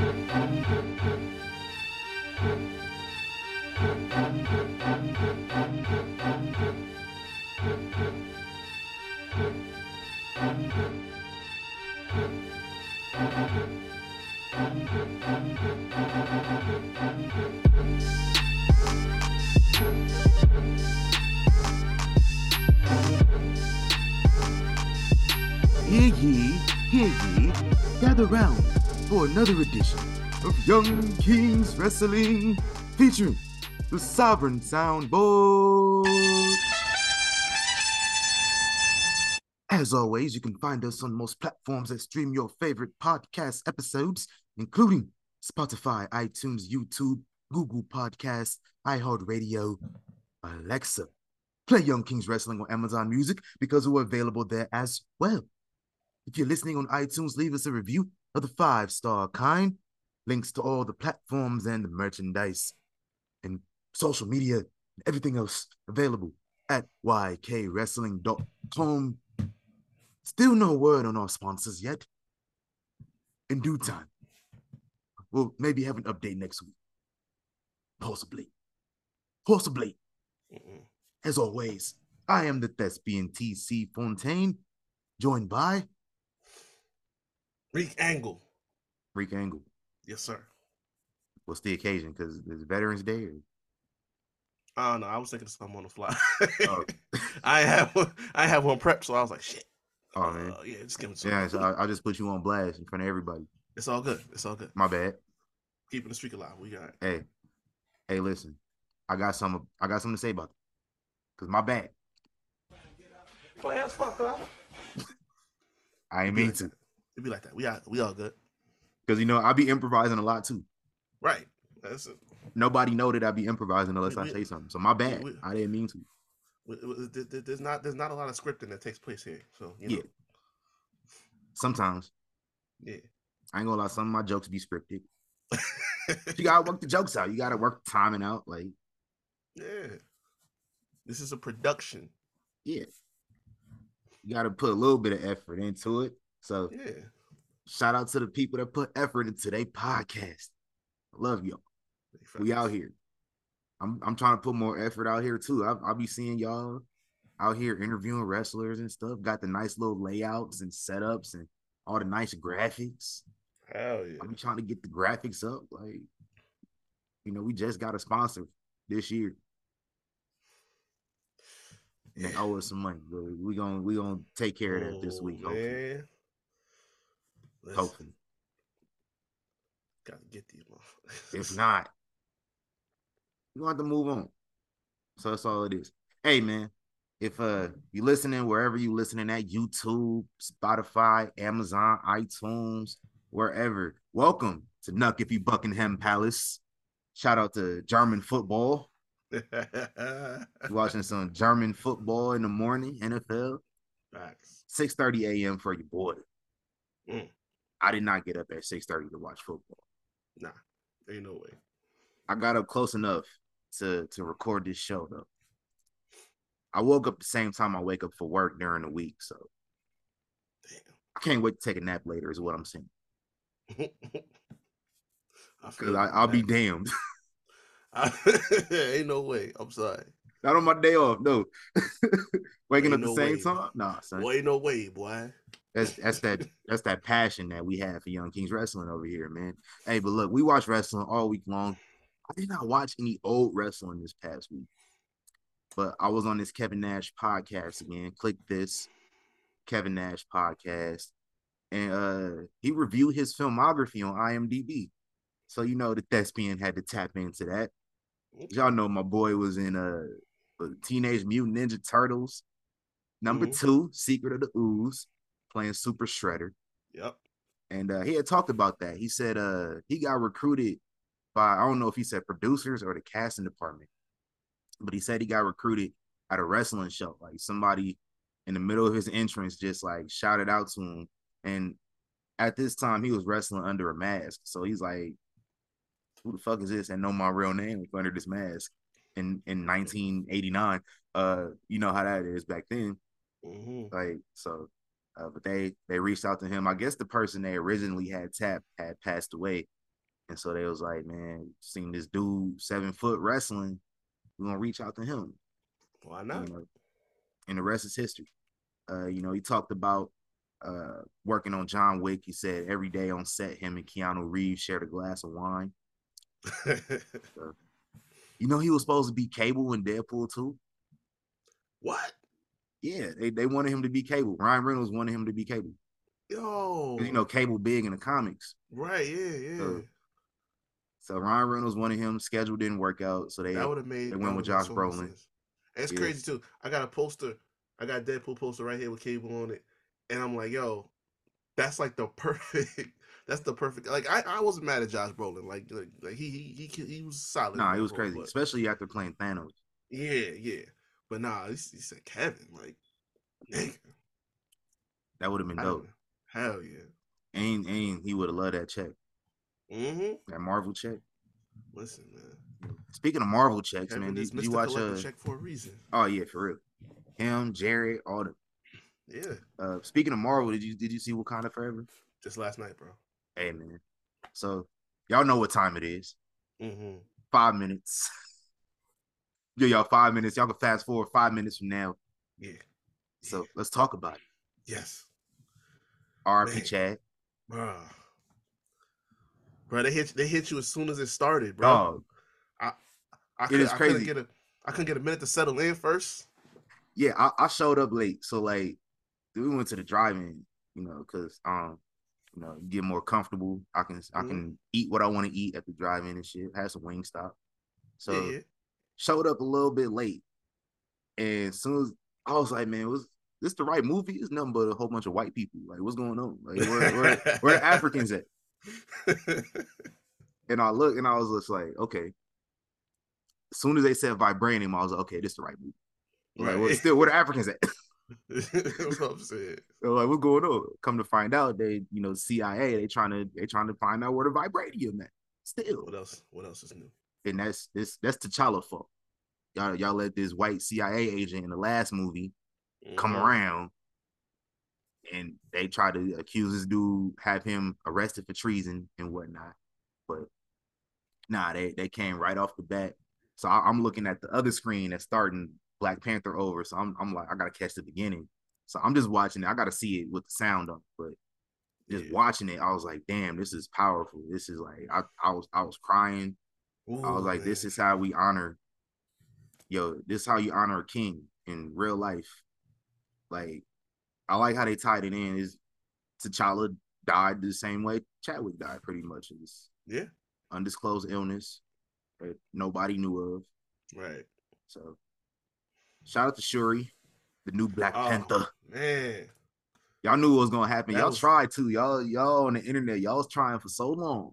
Thank you. For another edition of Young Kings Wrestling featuring the Sovereign Soundboard. As always, you can find us on most platforms that stream your favorite podcast episodes, including Spotify, iTunes, YouTube, Google Podcasts, iHeartRadio, Alexa. Play Young Kings Wrestling on Amazon Music because we're available there as well. If you're listening on iTunes, leave us a review of the five star kind. Links to all the platforms and the merchandise and social media and everything else available at ykwrestling.com. Still no word on our sponsors yet. In due time, we'll maybe have an update next week. Possibly. Possibly. Mm-mm. As always, I am the thespian TC Fontaine, joined by Reek Angle. Reek Angle. Yes, sir. What's the occasion? Because it's Veterans Day. Or... I don't know. I was thinking of something on the fly. Oh. I have one, I have one prep, so I was like, shit. Oh, man. Uh, yeah, just give me some. Yeah, so I, I'll just put you on blast in front of everybody. It's all good. It's all good. My bad. Keeping the streak alive. We got it. Hey, hey, listen. I got some. I got something to say about it. Cause my bad. Play as fuck up. I ain't mean to. It'd be like that. We are we all good. Cause you know I be improvising a lot too. Right. That's it. Nobody know that I be improvising unless We- I say something. So my bad. we- I didn't mean to. We- we- there- there- There's not there's not a lot of scripting that takes place here. So you know, Yeah. Sometimes yeah. I ain't gonna lie. Some of my jokes be scripted. You gotta work the jokes out. You gotta work timing out. Like yeah. This is a production. yeah, you gotta put a little bit of effort into it. So Yeah. shout out to the people that put effort into their podcast. I love y'all. We out here. I'm I'm trying to put more effort out here too. I, I'll be seeing y'all out here interviewing wrestlers and stuff. Got the nice little layouts and setups and all the nice graphics. Hell yeah. I'm trying to get the graphics up. Like, you know, we just got a sponsor this year. And they owe us some money. But we gonna we gonna take care of that this Oh, week. Hopefully. man. Hopefully. Gotta get these. If not, you want to move on. So that's all it is. Hey man, if uh you listening wherever you listening at YouTube, Spotify, Amazon, iTunes, wherever, welcome to Nuck If You Buckingham Palace. Shout out to German football. Watching some German football in the morning, NFL, Facts. 6 30 a.m. for your boy. Mm. I did not get up at six thirty to watch football. Nah, ain't no way. I got up close enough to to record this show though. I woke up the same time I wake up for work during the week, so Damn. I can't wait to take a nap later. Is what I'm saying. Because I, I'll be damned. ain't no way. I'm sorry. Not on my day off, no. Waking Ain't up the no same way. time, nah, son. Boy, ain't no way, boy. That's that's that that's that passion that we have for Young Kings Wrestling over here, man. Hey, but look, we watch wrestling all week long. I did not watch any old wrestling this past week, but I was on this Kevin Nash podcast again. Click this Kevin Nash podcast, and uh he reviewed his filmography on IMDb. So you know the thespian had to tap into that. Y'all know my boy was in uh Teenage Mutant Ninja Turtles. Number Mhm. two, Secret of the Ooze, playing Super Shredder. Yep. And uh, he had talked about that. He said uh, he got recruited by, I don't know if he said producers or the casting department, but he said he got recruited at a wrestling show. Like somebody in the middle of his entrance just like shouted out to him. And at this time, he was wrestling under a mask. So he's like, who the fuck is this? And know my real name under this mask in, in 1989. Uh, you know how that is back then. hmm Like so, uh, but they they reached out to him. I guess the person they originally had tapped had passed away, And so they was like, man, seen this dude seven foot wrestling, we're gonna reach out to him. Why not? You know, and the rest is history. Uh, you know, he talked about uh working on John Wick. He said every day on set, him and Keanu Reeves shared a glass of wine. You know, he was supposed to be Cable in Deadpool too. what? Yeah, they, they wanted him to be Cable. Ryan Reynolds wanted him to be Cable. Yo. You know, Cable big in the comics. Right, yeah, yeah. So, So Ryan Reynolds wanted him. Schedule didn't work out, so they that would have made they went with Josh so Brolin. sense. And it's Yeah. crazy too. I got a poster. I got a Deadpool poster right here with Cable on it, and I'm like, yo, that's like the perfect. That's the perfect. Like I, I wasn't mad at Josh Brolin. Like, like, like he, he, he, he was solid. in nah, it was crazy, but- especially after playing Thanos. Yeah, yeah. But nah, he, he said Kevin. Like, nigga, That would have been dope. hell yeah. And and he would have loved that check, Mm-hmm. that Marvel check. Listen, man. Speaking of Marvel checks, Kevin man, is did, did you watch? a Uh, check for a reason. oh yeah, for real. Him, Jared, all the. Yeah. Uh, speaking of Marvel, did you did you see Wakanda Forever? Just last night, bro. Hey man, so y'all know what time it is. Mm-hmm. Five minutes. Yo, y'all five minutes. Y'all can fast forward five minutes from now. Yeah. So let's talk about it. Yes. RP. Chad. Bro. Bro, they hit they hit you as soon as it started, bro. Dog. I it could, is I couldn't crazy. get a I couldn't get a minute to settle in first. yeah, I, I showed up late, so like we went to the drive-in, you know, because um, you know, get more comfortable. I can I Mhm. can eat what I want to eat at the drive-in and shit. Had some wing stop, so yeah, yeah. Showed up a little bit late, and as soon as I was like, man, was this the right movie? It's nothing but a whole bunch of white people. Like, what's going on? Like, where where, where Africans at? And I looked and I was just like, okay. As soon as they said vibranium, I was like, okay, this is the right movie. Like, Right. well, still, where the Africans at? That's what I'm saying. So like, what's going on? Come to find out, they, you know, CIA, they trying to, they trying to find out where the vibranium at. Still, What else? What else is new? And that's this, that's T'Challa fault. Y'all, y'all let this white CIA agent in the last movie come Mhm. around, and they try to accuse this dude, have him arrested for treason and whatnot. But nah, they they came right off the bat. So I, I'm looking at the other screen that's starting Black Panther over. So I'm I'm like, I gotta catch the beginning. So I'm just watching it. I gotta see it with the sound on, but just Yeah. watching it, I was like, damn, this is powerful. This is like I, I was I was crying. I was Ooh, like, this is how we honor, yo, this is how you honor a king in real life. Like, I like how they tied it in. Is T'Challa died the same way Chadwick died, pretty much. It's yeah, undisclosed illness that nobody knew of. right. So, shout out to Shuri, the new Black Oh, Panther. man. Y'all knew what was gonna happen. That y'all was- tried to. Y'all, y'all on the internet, y'all was trying for so long.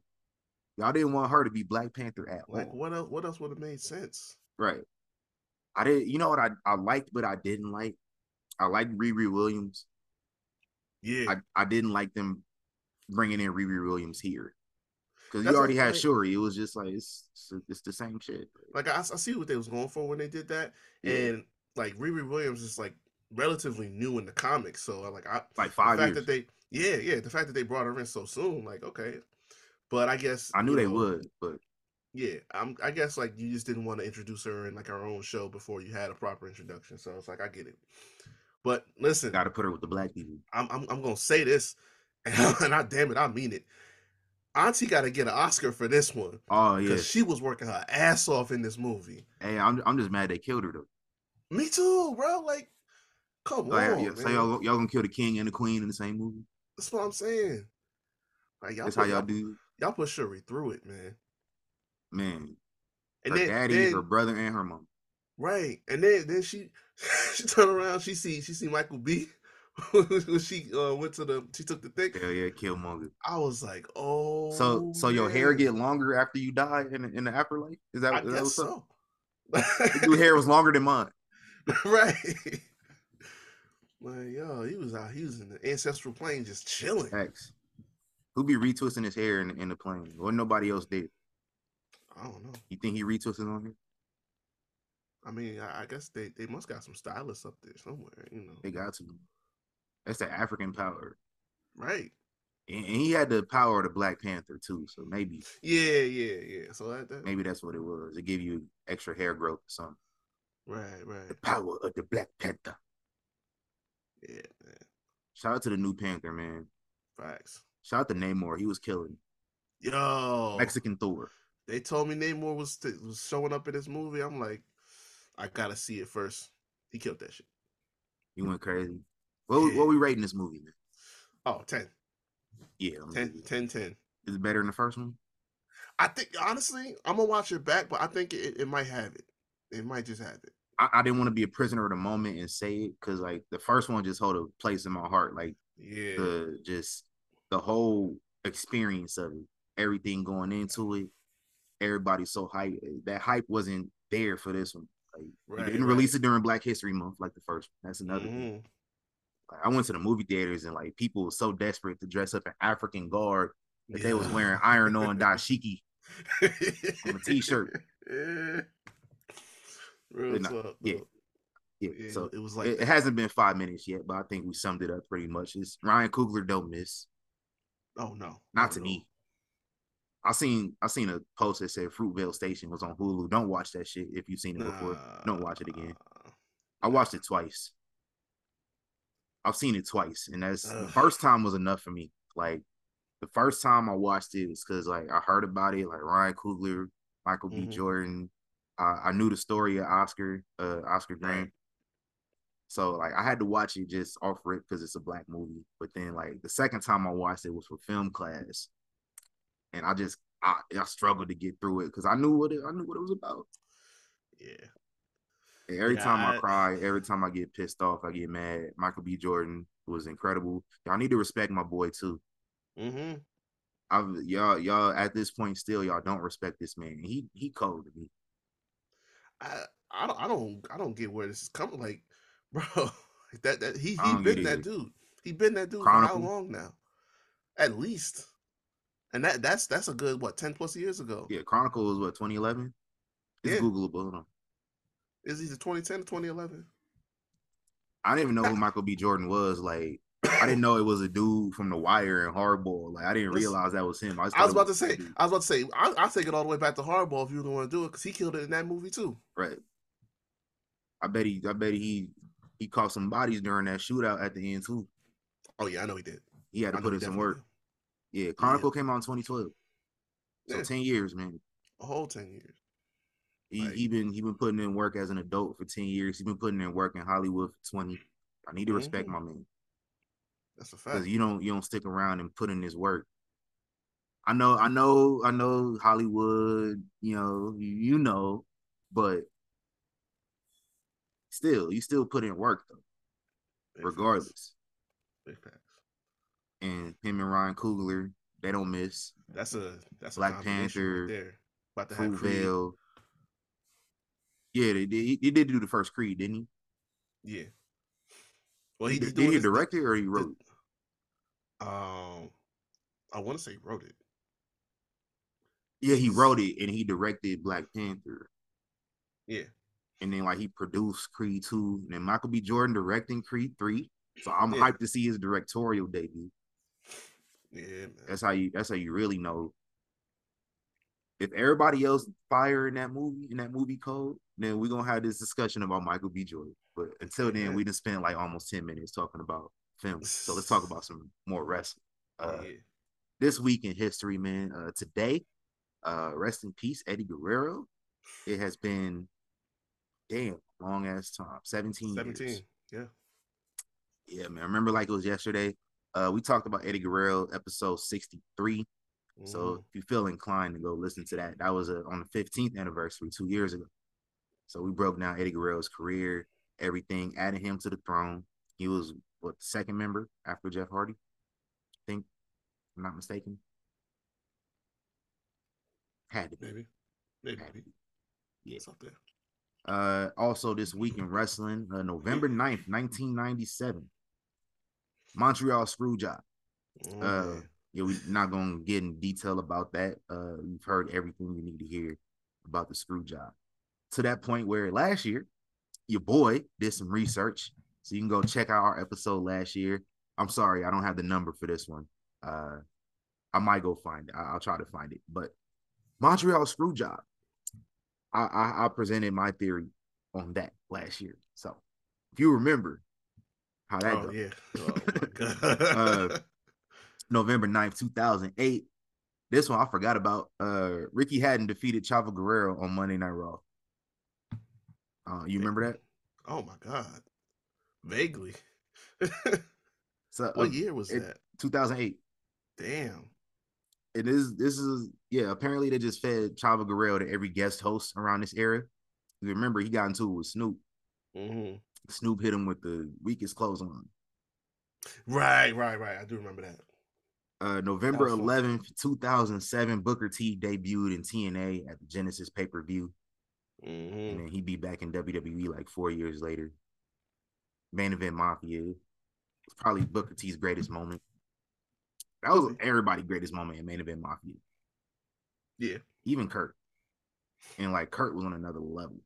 Y'all didn't want her to be Black Panther at Like, what else? What else would have made sense? Right. I did. You know what I I liked, but I didn't like. I liked Riri Williams. Yeah, I I didn't like them bringing in Riri Williams here because you already had Shuri. It was just like it's it's, the same shit. like I, I see what they was going for when they did that, Yeah. and like Riri Williams is like relatively new in the comics, so like I Like the five fact years. that they yeah yeah the fact that they brought her in so soon, like okay, but I guess I knew they know, would, but Yeah, I'm. I guess like you just didn't want to introduce her in like our own show before you had a proper introduction. So it's like I get it. But listen, got to put her with the black people. I'm I'm, I'm gonna say this, and I damn it, I mean it. Auntie got to get an Oscar for this one Oh yeah. because she was working her ass off in this movie. Hey, I'm I'm just mad they killed her though. Me too, bro. Like, come Like, on, yeah, so y'all y'all gonna kill the king and the queen in the same movie? That's what I'm saying. Like y'all, That's how y'all y'all, do, y'all put Shuri through it, man. man. And her then, daddy, then her brother, and her mom. Right, and then then she she turned around. She see she see Michael B. when she uh, went to the she took the thing. Hell yeah, Killmonger. I was like, oh. So so your hair get longer after you die in the, in the afterlife? Is that, I is that what's up? so. Your hair was longer than mine. right. Like yo, he was out. He was in the ancestral plane, just chilling. X. Who be retwisting his hair in, in the plane? What nobody else did. I don't know. You think he retwisted on here? I mean, I, I guess they they must got some stylists up there somewhere. You know, They got to. That's the African power. right? And he had the power of the Black Panther too, so maybe. Yeah, yeah, yeah. So that, that maybe that's what it was. It give you extra hair growth or something. Right, right. The power of the Black Panther. Yeah, man. Shout out to the new Panther, man. Facts. Shout out to Namor. He was killing. Yo, Mexican Thor. They told me Namor was was showing up in this movie. I'm like, I gotta see it first. He killed that shit. He went crazy. What, yeah. what we rating this movie, man? Oh, 10. Yeah. 10, 10, 10. Is it better than the first one? I think, honestly, I'm to watch it back, but I think it, it might have it. It might just have it. I, I didn't want to be a prisoner of the moment and say it because, like, the first one just hold a place in my heart. Like, yeah. The just the whole experience of it, everything going into it, everybody's so hype. That hype wasn't there for this one. Like, right, didn't right. release it during Black History Month like the first. One. That's another mm-hmm. thing. Like, I went to the movie theaters and like people were so desperate to dress up an African guard that yeah. they was wearing iron on dashiki on a t-shirt. Yeah. Real talk, yeah. yeah. yeah. So it was like it, it, hasn't been five minutes yet, but I think we summed it up pretty much. It's Ryan Coogler don't miss. Oh no. Not to me. I seen I seen a post that said Fruitvale Station was on Hulu. Don't watch that shit if you've seen it before. Nah. Don't watch it again. I watched it twice. I've seen it twice, and that's Ugh. the first time was enough for me. Like the first time I watched it was because like I heard about it, like Ryan Coogler, Michael mm-hmm. B. Jordan. Uh, I knew the story of Oscar, uh, Oscar Grant. So like I had to watch it just off it because it's a black movie. But then like the second time I watched it was for film class, and I just I, I struggled to get through it because I knew what it I knew what it was about. Yeah. And every yeah, time I, I, cry, every time I get pissed off, I get mad. Michael B. Jordan was incredible. Y'all need to respect my boy too. Mm-hmm. I've y'all y'all at this point still y'all don't respect this man. He he cold to me. I I don't I don't I don't get where this is coming. Like, bro, that that he he been that dude. He been that dude Chronicle. for how long now? At least. And that that's that's a good what ten plus years ago. Yeah, Chronicle was what twenty eleven. It's yeah. Googleable. Hold on. Is he the twenty ten or twenty eleven? I didn't even know who Michael B. Jordan was. Like, I didn't know it was a dude from The Wire and Hardball. Like, I didn't realize that was him. I, I was about was to say, I was about to say, I, will take it all the way back to Hardball if you don't want to do it because he killed it in that movie too. Right. I bet he, I bet he, he caught some bodies during that shootout at the end too. Oh yeah, I know he did. He had to put in some work. Yeah, Chronicle yeah. came out in 2012. So yeah. 10 years, man. A whole 10 years. He like, he been he been putting in work as an adult for 10 years. He's been putting in work in Hollywood for 20. I need to mm-hmm. respect my man. That's a fact. Because you don't you don't stick around and put in this work. I know, I know, I know Hollywood, you know, you know, but still, you still put in work though. Big regardless. Facts. Big facts and him and Ryan Coogler, they don't miss. That's a that's Black a Panther right there. About to have Yeah, they did. He, did do the first Creed, didn't he? Yeah. Well, he, did. Did he direct it or he wrote? Um, I want to say he wrote it. Yeah, he wrote it and he directed Black Panther. Yeah. And then like he produced Creed 2, and then Michael B. Jordan directing Creed 3. So I'm yeah. hyped to see his directorial debut. Yeah, man. That's how you. That's how you really know. If everybody else fire in that movie in that movie code, then we're gonna have this discussion about Michael B. Jordan. But until then, yeah. we just spent like almost ten minutes talking about films. So let's talk about some more wrestling. Uh, yeah. This week in history, man. Uh, today, uh, rest in peace, Eddie Guerrero. It has been damn long ass time, seventeen. Seventeen. Years. Yeah. Yeah, man. I remember like it was yesterday. Uh, we talked about Eddie Guerrero episode 63. Mm-hmm. So if you feel inclined to go listen to that, that was a, uh, on the 15th anniversary two years ago. So we broke down Eddie Guerrero's career, everything, adding him to the throne. He was what second member after Jeff Hardy, I think, I'm not mistaken. Had to be. Maybe. Maybe. Had to be. Yeah. It's up there. Uh, also this week in wrestling, uh, November 9th, 1997. Montreal Screwjob. Oh, uh, yeah, we're not gonna get in detail about that. Uh, you've heard everything you need to hear about the screw job. To that point where last year, your boy did some research, so you can go check out our episode last year. I'm sorry, I don't have the number for this one. Uh, I might go find it. I, will try to find it. But Montreal screw job. I, I, I presented my theory on that last year. So if you remember how that oh, goes. Yeah. Oh, uh, November 9th, 2008. This one I forgot about. Uh, Ricky Hatton defeated Chavo Guerrero on Monday Night Raw. Uh, you remember that? Oh my god, vaguely. so what uh, year was that? 2008. Damn. It is. This is yeah. Apparently, they just fed Chavo Guerrero to every guest host around this era. Remember, he got into it with Snoop. Mm-hmm. Snoop hit him with the weakest clothes on. Right, right, right. I do remember that. Uh, November 11th, 2007, Booker T debuted in TNA at the Genesis pay per view. Mm-hmm. And then he'd be back in WWE like four years later. Main event Mafia. It's probably Booker T's greatest moment. That was everybody's greatest moment in main event Mafia. Yeah. Even Kurt. And like Kurt was on another level.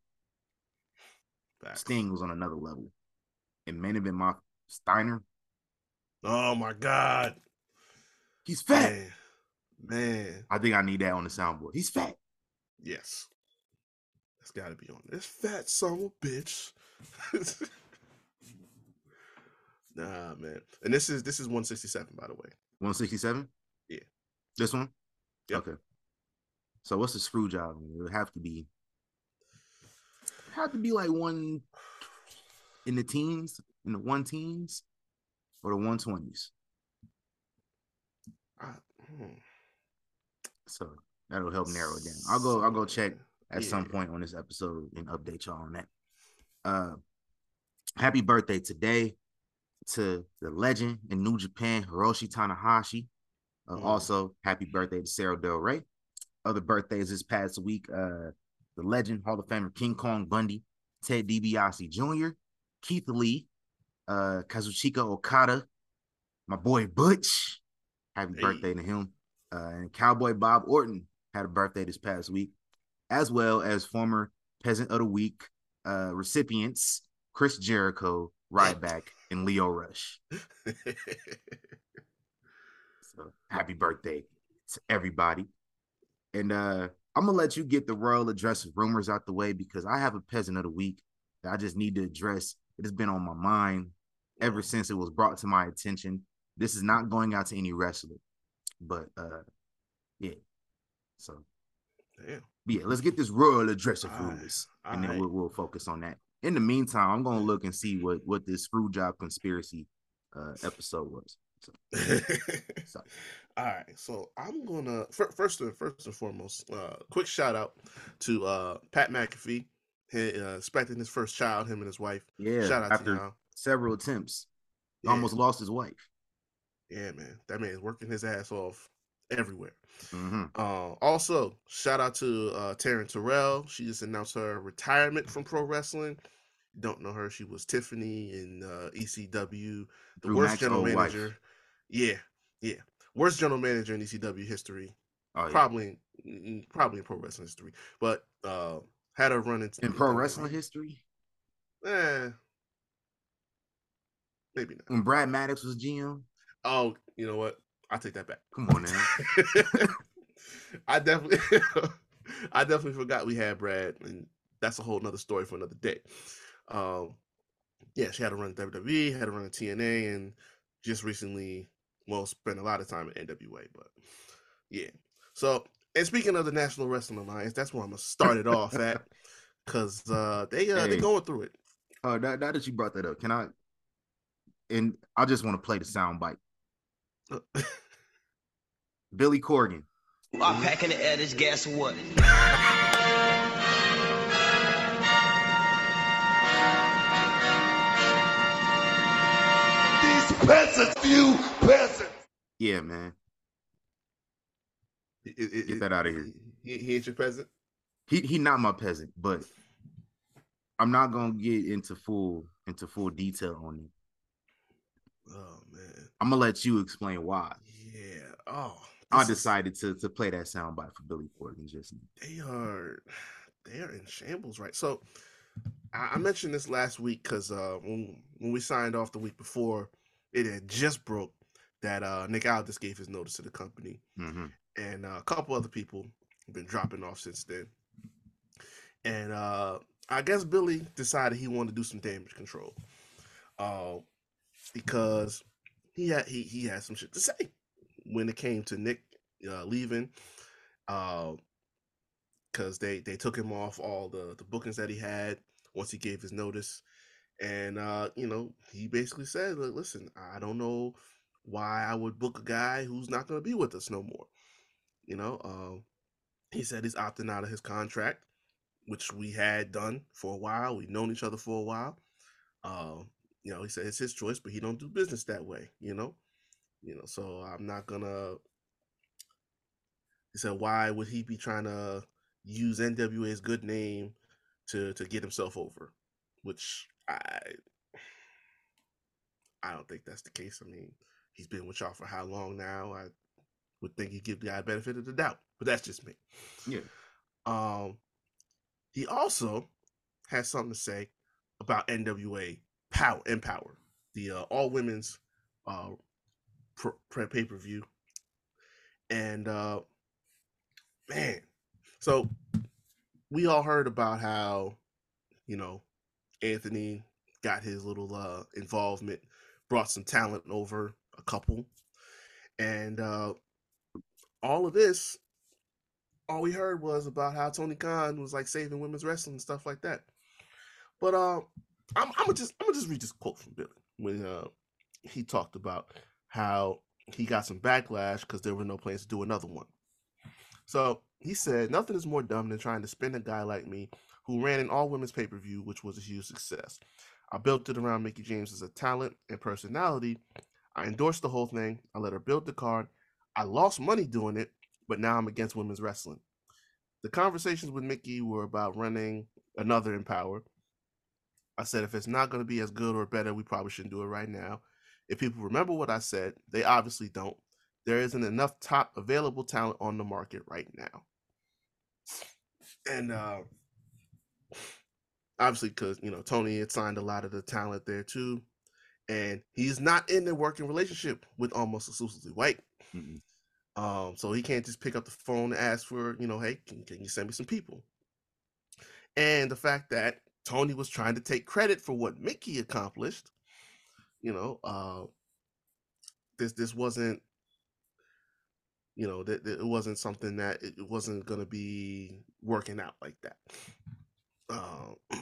Facts. Sting was on another level. And main event Mafia Steiner. Oh my God. He's fat. Man. Man. I think I need that on the soundboard. He's fat. Yes. That's gotta be on this fat son of bitch. nah, man. And this is this is 167, by the way. 167? Yeah. This one? Yep. Okay. So what's the screw job? It would have to be have to be like one in the teens, in the one teens, or the one twenties. Hmm. So that'll help narrow it down. I'll go. I'll go check at yeah. some point on this episode and update y'all on that. Uh, happy birthday today to the legend in New Japan, Hiroshi Tanahashi. Uh, mm. Also, happy birthday to Sara Del Rey. Other birthdays this past week, uh, the legend, Hall of Famer King Kong Bundy, Ted DiBiase Jr., Keith Lee, uh, Kazuchika Okada, my boy Butch. Happy hey. birthday to him. Uh, and Cowboy Bob Orton had a birthday this past week, as well as former Peasant of the Week uh, recipients Chris Jericho, Ryback, and Leo Rush. so happy birthday to everybody. And uh, I'm gonna let you get the royal address of rumors out the way because I have a peasant of the week that I just need to address. It has been on my mind ever since it was brought to my attention. This is not going out to any wrestler, but uh, yeah. So, Damn. yeah, let's get this royal address of rumors, right. and then right. we'll, we'll focus on that. In the meantime, I'm gonna look and see what what this screw job conspiracy uh, episode was. So, so. All right, so I'm gonna first and first and foremost, uh, quick shout out to uh, Pat McAfee, he, uh, expecting his first child, him and his wife. Yeah, shout out after to y'all. several attempts, yeah. almost lost his wife. Yeah, man, that man is working his ass off everywhere. Mm-hmm. Uh, also, shout out to uh, Taryn Terrell. She just announced her retirement from pro wrestling. don't know her? She was Tiffany in uh, ECW, the worst Max general manager. Wife. Yeah, yeah worst general manager in ECW history. Oh, yeah. Probably, probably in pro wrestling history. But uh, had a run into in pro wrestling history. Eh, maybe not. When Brad Maddox was GM. Oh, you know what? I take that back. Come on now. I definitely, I definitely forgot we had Brad, and that's a whole nother story for another day. Um, yeah, she had to run WWE, had to run TNA, and just recently well, spent a lot of time at NWA, but yeah. So, and speaking of the National Wrestling Alliance, that's where I'm gonna start it off at, because uh, they uh, hey. they're going through it. Uh, now, now that you brought that up, can I? And I just want to play the sound bite. Billy Corgan. I'm packing the air. This gas what? peasants, few peasants. Yeah, man. It, it, Get that out of here. He, he ain't your peasant. He he not my peasant, but I'm not gonna get into full into full detail on it. Oh man. I'm gonna let you explain why. Yeah. Oh. I decided to to play that soundbite for Billy Corgan just They are they are in shambles, right? So I, I mentioned this last week because uh when when we signed off the week before, it had just broke that uh, Nick Aldis gave his notice to the company, Mm-hmm. and uh, a couple other people have been dropping off since then. And uh, I guess Billy decided he wanted to do some damage control, uh, because he had he he had some shit to say when it came to Nick uh, leaving, because they they took him off all the the bookings that he had once he gave his notice, and uh, you know he basically said, "Look, listen, I don't know why I would book a guy who's not going to be with us no more." You know, uh, he said he's opting out of his contract, which we had done for a while. We've known each other for a while. You know, he said it's his choice, but he don't do business that way. You know, you know, so I'm not gonna. He said, why would he be trying to use NWA's good name to to get himself over? Which I I don't think that's the case. I mean, he's been with y'all for how long now? I would think he'd give the guy benefit of the doubt, but that's just me. Yeah. Um, he also has something to say about NWA Power. Empower, the uh, all women's uh pay per view, and uh, man, so we all heard about how you know Anthony got his little uh involvement, brought some talent over, a couple, and uh all of this, all we heard was about how Tony Khan was like saving women's wrestling and stuff like that. But uh, I'm, I'm gonna just I'm gonna just read this quote from Billy when uh, he talked about how he got some backlash because there were no plans to do another one. So he said, "Nothing is more dumb than trying to spin a guy like me who ran an all women's pay per view, which was a huge success. I built it around Mickie James as a talent and personality. I endorsed the whole thing. I let her build the card. I lost money doing it, but now I'm against women's wrestling. The conversations with Mickie were about running another Empower. I said if it's not going to be as good or better, we probably shouldn't do it right now. If people remember what I said, they obviously don't. There isn't enough top available talent on the market right now. And uh obviously because you know Tony had signed a lot of the talent there too. And he's not in a working relationship with almost exclusively white. Mm-mm. Um, so he can't just pick up the phone and ask for, you know, hey, can, can you send me some people? And the fact that Tony was trying to take credit for what Mickie accomplished, you know, uh, this this wasn't, you know, that, it wasn't something that it wasn't going to be working out like that. Uh,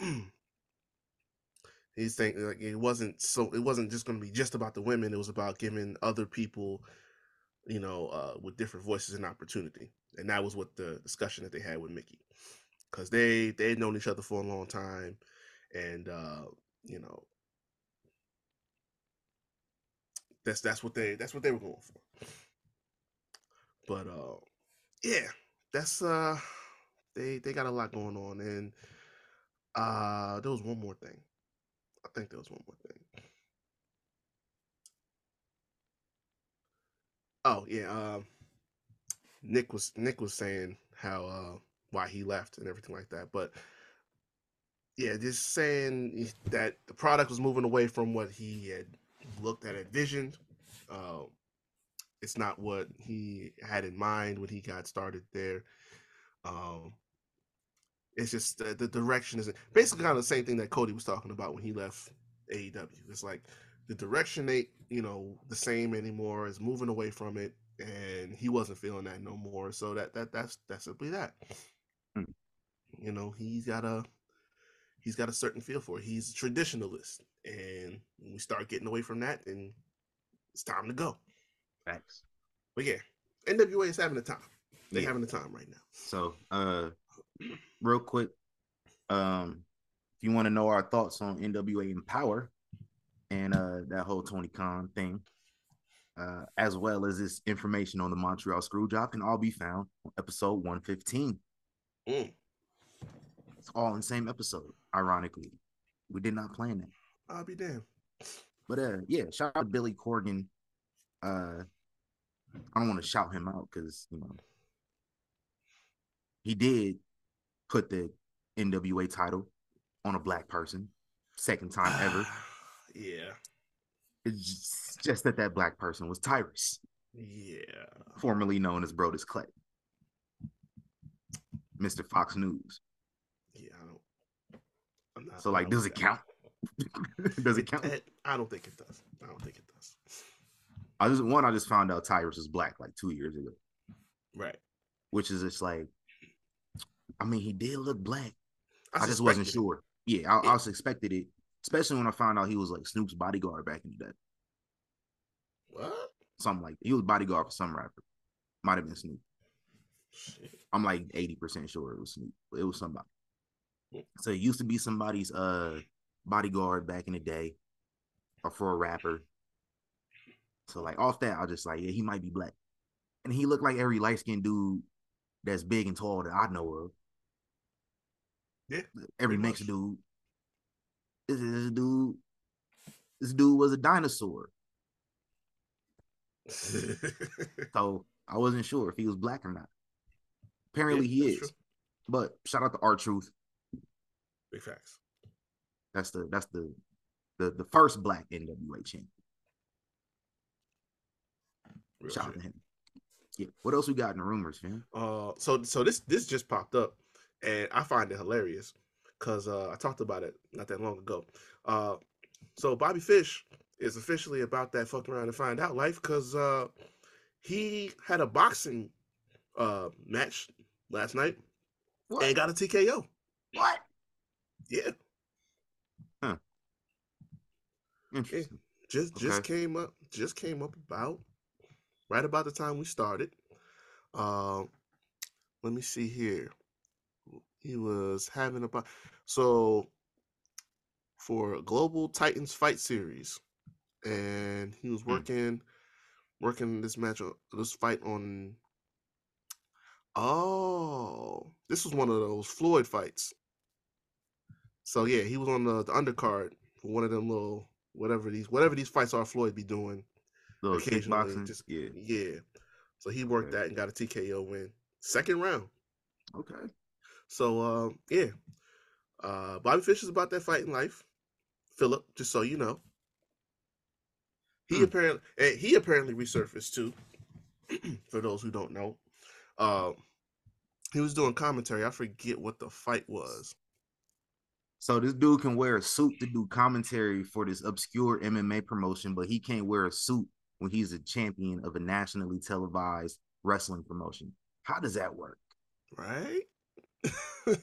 he's saying like it wasn't so it wasn't just going to be just about the women. It was about giving other people you know, uh, with different voices and opportunity. And that was what the discussion that they had with Mickie, because they they known each other for a long time, and uh, you know, that's that's what they that's what they were going for. But uh, yeah, that's uh, they they got a lot going on, and uh, there was one more thing. I think there was one more thing. Oh yeah, um, Nick was Nick was saying how uh, why he left and everything like that, but yeah, just saying that the product was moving away from what he had looked at, envisioned. Uh, it's not what he had in mind when he got started there. Um, it's just the, the direction is basically kind of the same thing that Cody was talking about when he left AEW. It's like the direction ain't you know the same anymore. Is moving away from it, and he wasn't feeling that no more. So that that that's that's simply that. You know, he's got a he's got a certain feel for it. He's a traditionalist, and when we start getting away from that, then it's time to go. Thanks. But yeah, NWA is having a time. They're Yeah. having a time right now. So, uh, real quick, um, if you want to know our thoughts on NWA Empower and uh that whole Tony Khan thing, uh, as well as this information on the Montreal Screwjob, can all be found on episode 115. Mm. All in the same episode. Ironically, we did not plan that. I'll be damned. But uh, yeah, shout out to Billy Corgan. Uh, I don't want to shout him out because you know he did put the NWA title on a black person, second time ever. yeah. It's just, just that that black person was Tyrus, Yeah. formerly known as Brodus Clay, Mr. Fox News. Yeah, I don't. I'm not, So, like, does it count? does it count? I don't think it does. I don't think it does. I just one, I just found out Tyrus is black like two years ago, Right. which is just like, I mean, he did look black. I, I, just wasn't it. sure. Yeah, I, I was expected it, especially when I found out he was like Snoop's bodyguard back in the day. What? Something like he was bodyguard for some rapper. Might have been Snoop. Shit. I'm like 80% sure it was Snoop. It was somebody. So it used to be somebody's uh bodyguard back in the day or for a rapper. So like off that, I was just like, yeah, he might be black. And he looked like every light skinned dude that's big and tall that I know of. Yeah, Every mixed dude. This, this dude, this dude was a dinosaur. So I wasn't sure if he was black or not. Apparently Yeah, he is. true. But shout out to R Truth. Big facts. That's the that's the the the first black NWA champion. Real Shout out to him. Yeah. What else we got in the rumors, man? Uh, so so this this just popped up, and I find it hilarious because uh, I talked about it not that long ago. Uh, so Bobby Fish is officially about that fuck around and find out life because uh, he had a boxing uh match last night and got a TKO. Yeah, Interesting. just just Okay. came up just came up about right about the time we started. Um, let me see here. He was having about so for Global Titans Fight Series, and he was Hmm. working working this match this fight on. Oh, this was one of those Floyd fights. So yeah, he was on the, the undercard for one of them little whatever these whatever these fights are Floyd be doing Little occasionally. Just yeah. yeah. So he worked Okay. that and got a TKO win, second round. Okay. So um, yeah, uh, Bobby Fish is about that fighting life. Philip, just so you know, he Hmm. apparently and he apparently resurfaced too. for those who don't know, um, he was doing commentary. I forget what the fight was. So this dude can wear a suit to do commentary for this obscure MMA promotion, but he can't wear a suit when he's a champion of a nationally televised wrestling promotion. How does that work? Right?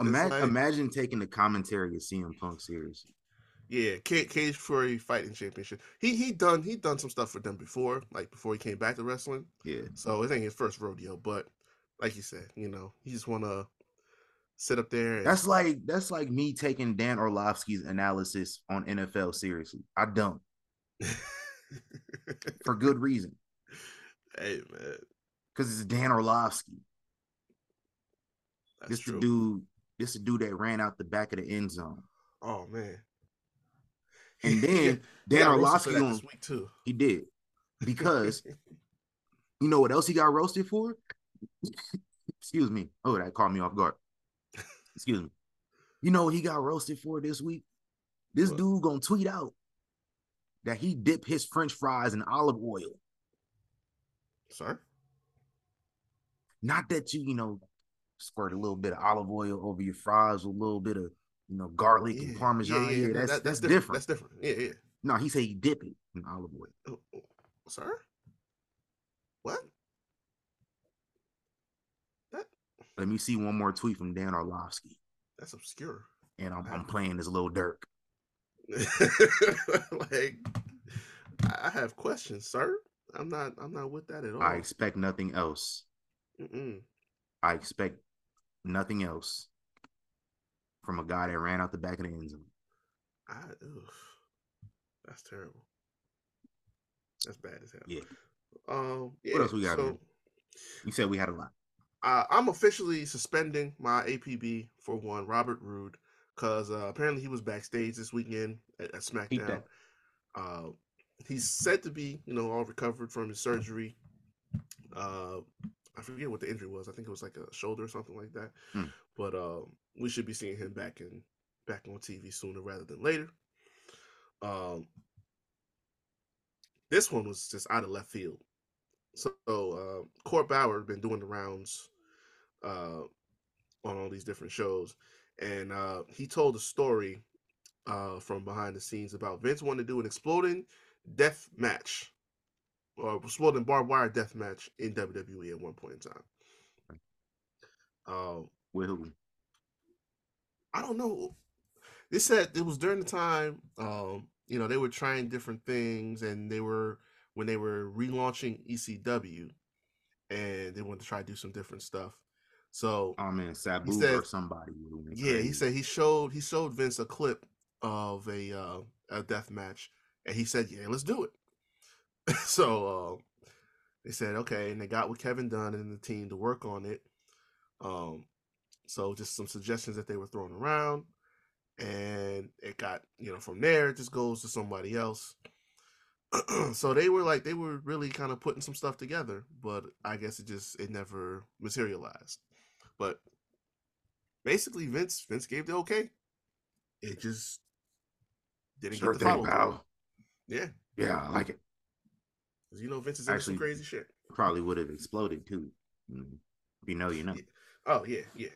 Ima- like- imagine taking the commentary of CM Punk seriously. Yeah, Ca- Cage Fury Fighting Championship. He he done he done some stuff for them before, like before he came back to wrestling. Yeah. So it ain't his first rodeo, but like you said, you know, he just want to sit up there. And, That's like that's like me taking Dan Orlovsky's analysis on NFL seriously. I don't for good reason hey man, because it's Dan Orlovsky. that's This true. the dude. This the dude that ran out the back of the end zone. Oh man. And then He Dan Orlovsky on, week too. he did because you know what else he got roasted for? Excuse me. Oh, that caught me off guard. Excuse me. You know what he got roasted for this week? This What? dude gonna tweet out that he dipped his French fries in olive oil. Sir? Not that you, you know, squirt a little bit of olive oil over your fries with a little bit of, you know, garlic and parmesan. Yeah, no, that's, that- that's, different. different. That's different. Yeah, yeah. No, he said he dip it in olive oil. Oh, oh, Sir? What? That Let me see one more tweet from Dan Orlovsky. that's obscure. And I'm, I'm playing this little Dirk. like I have questions, sir. I'm not I'm not with that at all. I expect nothing else. Mm-mm. I expect nothing else from a guy that ran out the back of the end zone. I, ugh. That's terrible. That's bad as hell. Yeah. Um. Yeah, What else we got, So, man? You said we had a lot. Uh, I'm officially suspending my APB for one, Robert Roode, because uh, apparently he was backstage this weekend at, at SmackDown. Uh, he's said to be, you know, all recovered from his surgery. Uh, I forget what the injury was. I think it was like a shoulder or something like that. Hmm. But um, we should be seeing him back in back on TV sooner rather than later. Um, this one was just out of left field. So uh, Court Bauer had been doing the rounds uh, on all these different shows, and uh, he told a story uh, from behind the scenes about Vince wanted to do an exploding death match or exploding barbed wire death match in WWE at one point in time. Um, With who? I don't know. They said it was during the time, um, you know, they were trying different things, and they were when they were relaunching ECW, and they wanted to try to do some different stuff. So, Oh man, Sabu said- or somebody. yeah, he said he showed he showed Vince a clip of a uh, a death match, and he said, "Yeah, let's do it." so uh, they said, "Okay," and they got with Kevin Dunn and the team to work on it. Um, so just some suggestions that they were throwing around, and it got you know from there it just goes to somebody else. so they were like they were really kind of putting some stuff together, but I guess it just it never materialized. But basically Vince Vince gave the okay. It just didn't Sure get the thing, follow. Yeah, Yeah, I like it. 'cause you know Vince is Actually- crazy shit. Probably would have exploded too. Mm. If you know, you know. Yeah. Oh yeah, yeah,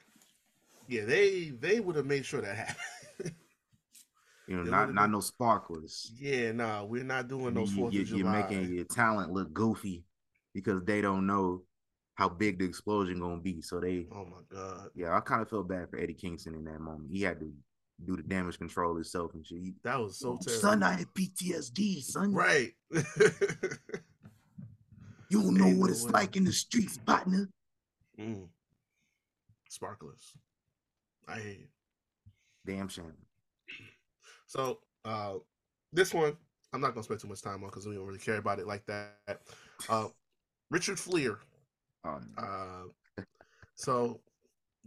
yeah. They they would have made sure that happened. You know, They not not been- no sparklers. yeah, nah, we're not doing no You- Fourth you, of you're July. making your talent look goofy because they don't know how big the explosion gonna be. So they, Oh my god, yeah, I kind of felt bad for Eddie Kingston in that moment. He had to do the damage control himself and shit. He- that was so terrible. son, I had PTSD, son. right. You don't know Ain't what no it's way. like in the streets, partner. mm. Sparklers. I hear you. Damn shame. So uh this one I'm not gonna spend too much time on because we don't really care about it like that. Uh Ric Flair. Um, Uh so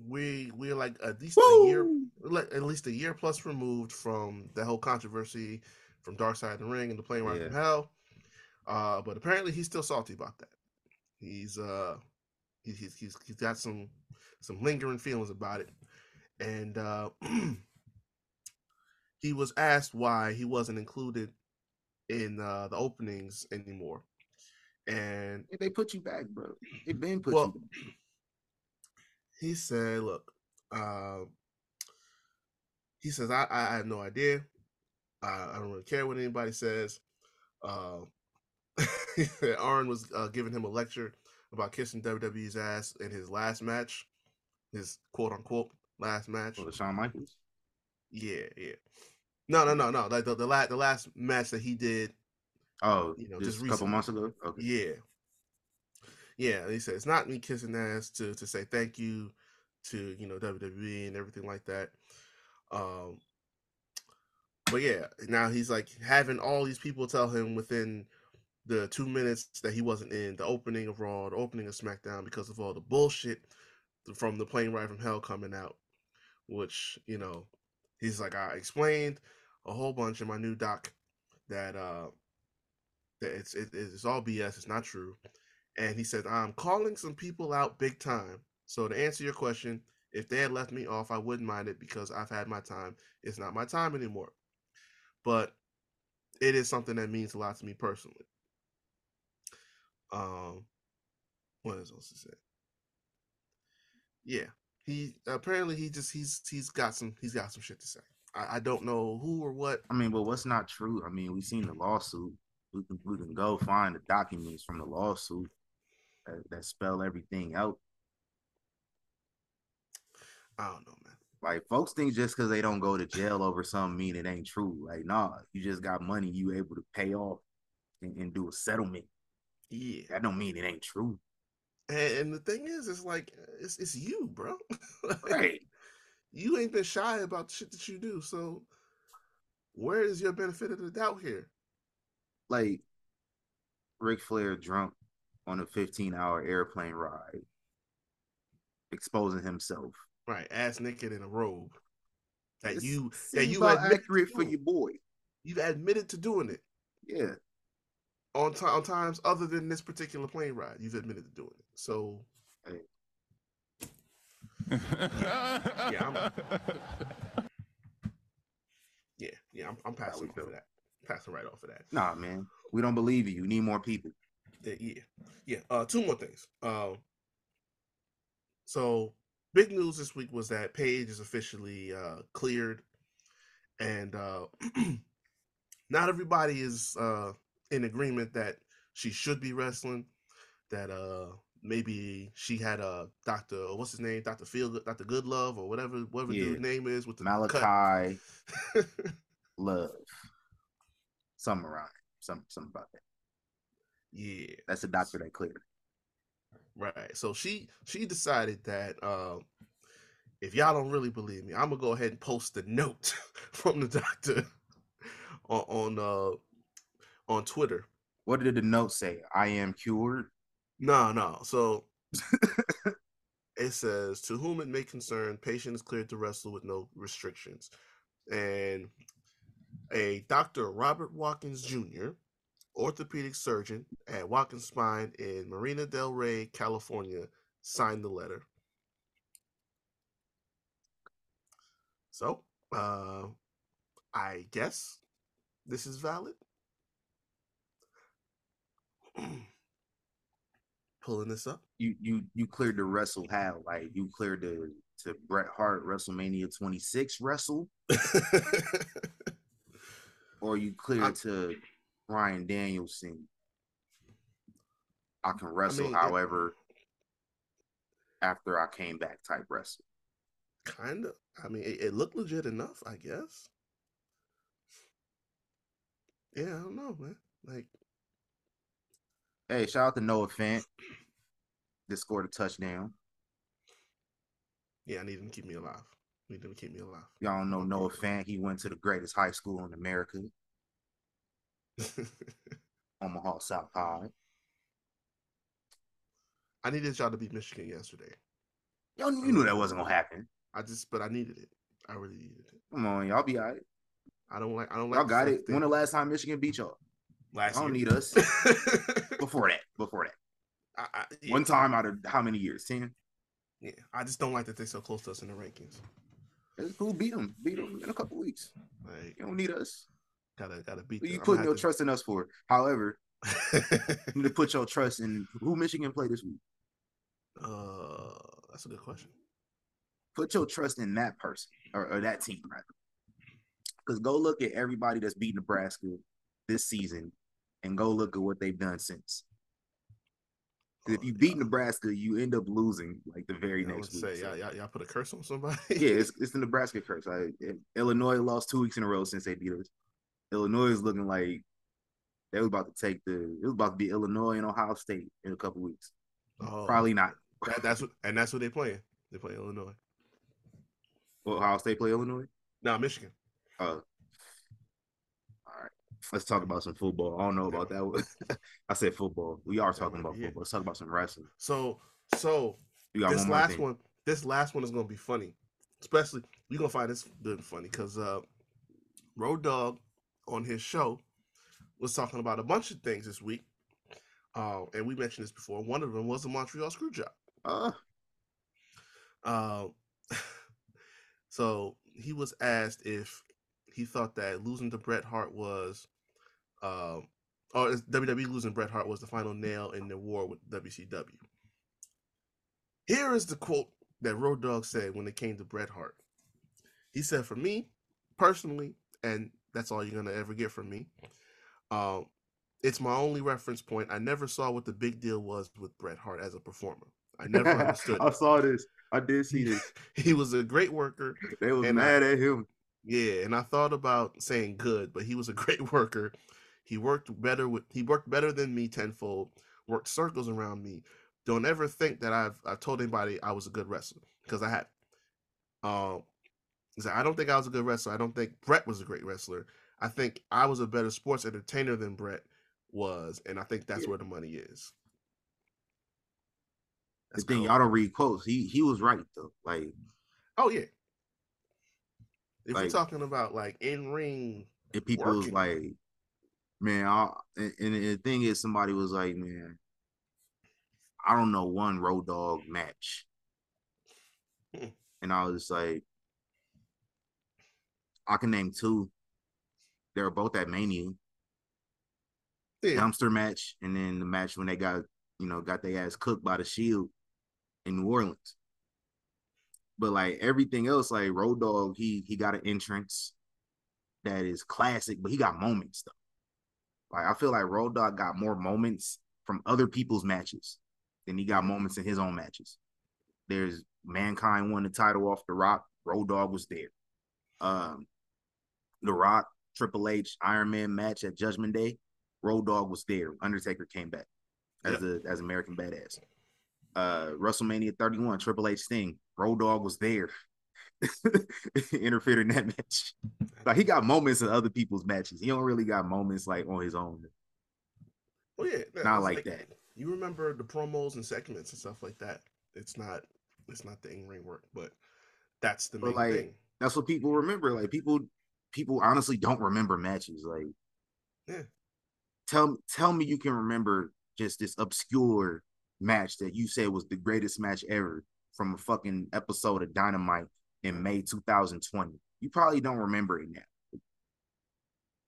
we we're like at least a year like at least a year plus removed from the whole controversy from Dark Side of the Ring and the plane ride from hell. Uh but apparently he's still salty about that. He's uh he, he's he's he's got some some lingering feelings about it. And uh he was asked why he wasn't included in uh, the openings anymore. And They put you back, bro. They been put well, you. back. he said, "Look, um, he says I, I have no idea. I, I don't really care what anybody says." Uh, he Arn was uh, giving him a lecture about kissing WWE's ass in his last match, his quote unquote last match. Oh, Shawn Michaels. Yeah, yeah. No, no, no, no. Like the the last the last match that he did Oh, You know, just, just a couple months ago. Okay. Yeah. Yeah, he said it's not me kissing ass to to say thank you to you know WWE and everything like that. Um but yeah, now he's like having all these people tell him within the two minutes that he wasn't in the opening of Raw, the opening of SmackDown because of all the bullshit from the plane ride from hell coming out, which, you know, he's like, I explained a whole bunch in my new doc that uh it's it, it's all BS. It's not true. And he said, I'm calling some people out big time. So to answer your question, if they had left me off, I wouldn't mind it because I've had my time. It's not my time anymore. But it is something that means a lot to me personally. Um, what is else to say? Yeah, he apparently he just he's he's got some he's got some shit to say. I, I don't know who or what. I mean, but what's not true? I mean, we've seen the lawsuit. We can we can go find the documents from the lawsuit that, that spell everything out. I don't know, man. Like folks think just because they don't go to jail over something mean it ain't true. Like, nah, you just got money you able to pay off and, and do a settlement. Yeah, That don't mean it ain't true. and, and the thing is, it's like it's it's you, bro. Like, Right. You ain't been shy about the shit that you do. So where is your benefit of the doubt here? Like Ric Flair drunk on a 15 hour airplane ride, exposing himself. Right, ass naked in a robe. That It's- you that you about admit accurate for your boy. You've admitted to doing it Yeah. on time on times other than this particular plane ride. You've admitted to doing it. So yeah, yeah, yeah, I'm, I'm passing we off feel. for that. Right off of that. Nah, man, we don't believe you. You need more people. Yeah, yeah, yeah. Uh, two more things. Um, so big news this week was that Paige is officially uh, cleared, and uh, not everybody is uh, in agreement that she should be wrestling. That uh, maybe she had a doctor, what's his name, Doctor Feel, Doctor Good Love, or whatever, whatever yeah. dude's name is with the Malachi Love, something around, something, something about that. Yeah, that's a doctor that cleared. Right. So she she decided that uh, if y'all don't really believe me, I'm gonna go ahead and post a note from the doctor on on uh, on Twitter. What did the note say? I am cured. No, no. So it says, "To whom it may concern, patient is cleared to wrestle with no restrictions." And a Dr. Robert Watkins Jr orthopedic surgeon at Watkins Spine in Marina Del Rey, California, signed the letter. So, uh, I guess this is valid. Pulling this up. You you you cleared the wrestle how? Like you cleared the to Bret Hart WrestleMania 26 wrestle? or you clear I, to Bryan Danielson. I can wrestle, I mean, however, it, after I came back type wrestle. Kind of. I mean, it, it, looked legit enough, I guess. Yeah, I don't know, man. Like, hey, shout out to Noah Fant. Just scored a touchdown. Yeah, I need him to keep me alive. I need to keep me alive. Y'all know Noah Fant. He went to the greatest high school in America. Omaha South High. I needed y'all to beat Michigan yesterday. Y'all, you knew that wasn't gonna happen. I just, but I needed it. I really needed it. Come on, y'all be all right. I don't like. I don't like. Y'all got it. When the last time Michigan beat y'all? Last. I don't year. need us. before that. Before that. I, I, yeah. One time out of how many years? Ten. Yeah, I just don't like that they're so close to us in the rankings. Cool. Beat them. Beat them in a couple weeks. Like, you don't need us. Gotta gotta beat. You putting your to... trust in us for? However, you need to put your trust in who Michigan play this week. Uh, that's a good question. Put your trust in that person or, or that team, right? Because go look at everybody that's beat Nebraska this season, and go look at what they've done since. Oh, if you beat Nebraska, you end up losing like the very next week. Say, so. y'all, y'all, put a curse on somebody. yeah, it's, it's the Nebraska curse. I, Illinois lost two weeks in a row since they beat us. Illinois is looking like they was about to take the it was about to be Illinois and Ohio State in a couple weeks. Oh, Probably not. That, that's what and that's what they playing. They play Illinois. Well, Ohio State play Illinois? No, Michigan. Uh. Let's talk about some football. I don't know about that. I said football. We are talking about football. Let's talk about some wrestling. So, so this one last one, this last one is gonna be funny. Especially you're gonna find this good funny because uh, Road Dog on his show was talking about a bunch of things this week. Uh, and we mentioned this before. One of them was the Montreal screw job. Uh. Uh, so he was asked if he thought that losing to Bret Hart was, uh, or WWE losing Bret Hart was the final nail in the war with WCW. Here is the quote that Road Dog said when it came to Bret Hart. He said, "For me personally, and that's all you're gonna ever get from me. Um, it's my only reference point. I never saw what the big deal was with Bret Hart as a performer. I never understood. I saw this. I did see this. he was a great worker. They was mad I, at him. Yeah, and I thought about saying good, but he was a great worker. He worked better with. He worked better than me tenfold. Worked circles around me. Don't ever think that I've I've told anybody I was a good wrestler because I had. Um, I don't think I was a good wrestler. I don't think Bret was a great wrestler. I think I was a better sports entertainer than Bret was, and I think that's yeah. where the money is. That's the thing, y'all don't read quotes. He he was right though. Like, oh yeah. If like, we're talking about like in ring, and people working. was like, man, I, and, and the thing is, somebody was like, man, I don't know one road dog match, and I was like, I can name two. they were both at Mania. Yeah. Dumpster match, and then the match when they got you know got their ass cooked by the Shield in New Orleans. But like everything else, like Road Dog, he he got an entrance that is classic, but he got moments though. Like I feel like Road Dog got more moments from other people's matches than he got moments in his own matches. There's Mankind won the title off The Rock. Road Dog was there. Um, The Rock, Triple H, Iron Man match at Judgment Day. Road Dog was there. Undertaker came back as Yeah. a as American Badass. Uh, WrestleMania 31, Triple H Sting. Road Dog was there. Interfered in that match. Like he got moments in other people's matches. He don't really got moments like on his own. Oh yeah, no, Not it's like that. You remember the promos and segments and stuff like that. It's not it's not the in ring work, but that's the main like, thing. That's what people remember. Like people, people honestly don't remember matches. Like, Yeah. tell tell me you can remember just this obscure match that you said was the greatest match ever from a fucking episode of Dynamite in May 2020. You probably don't remember it now.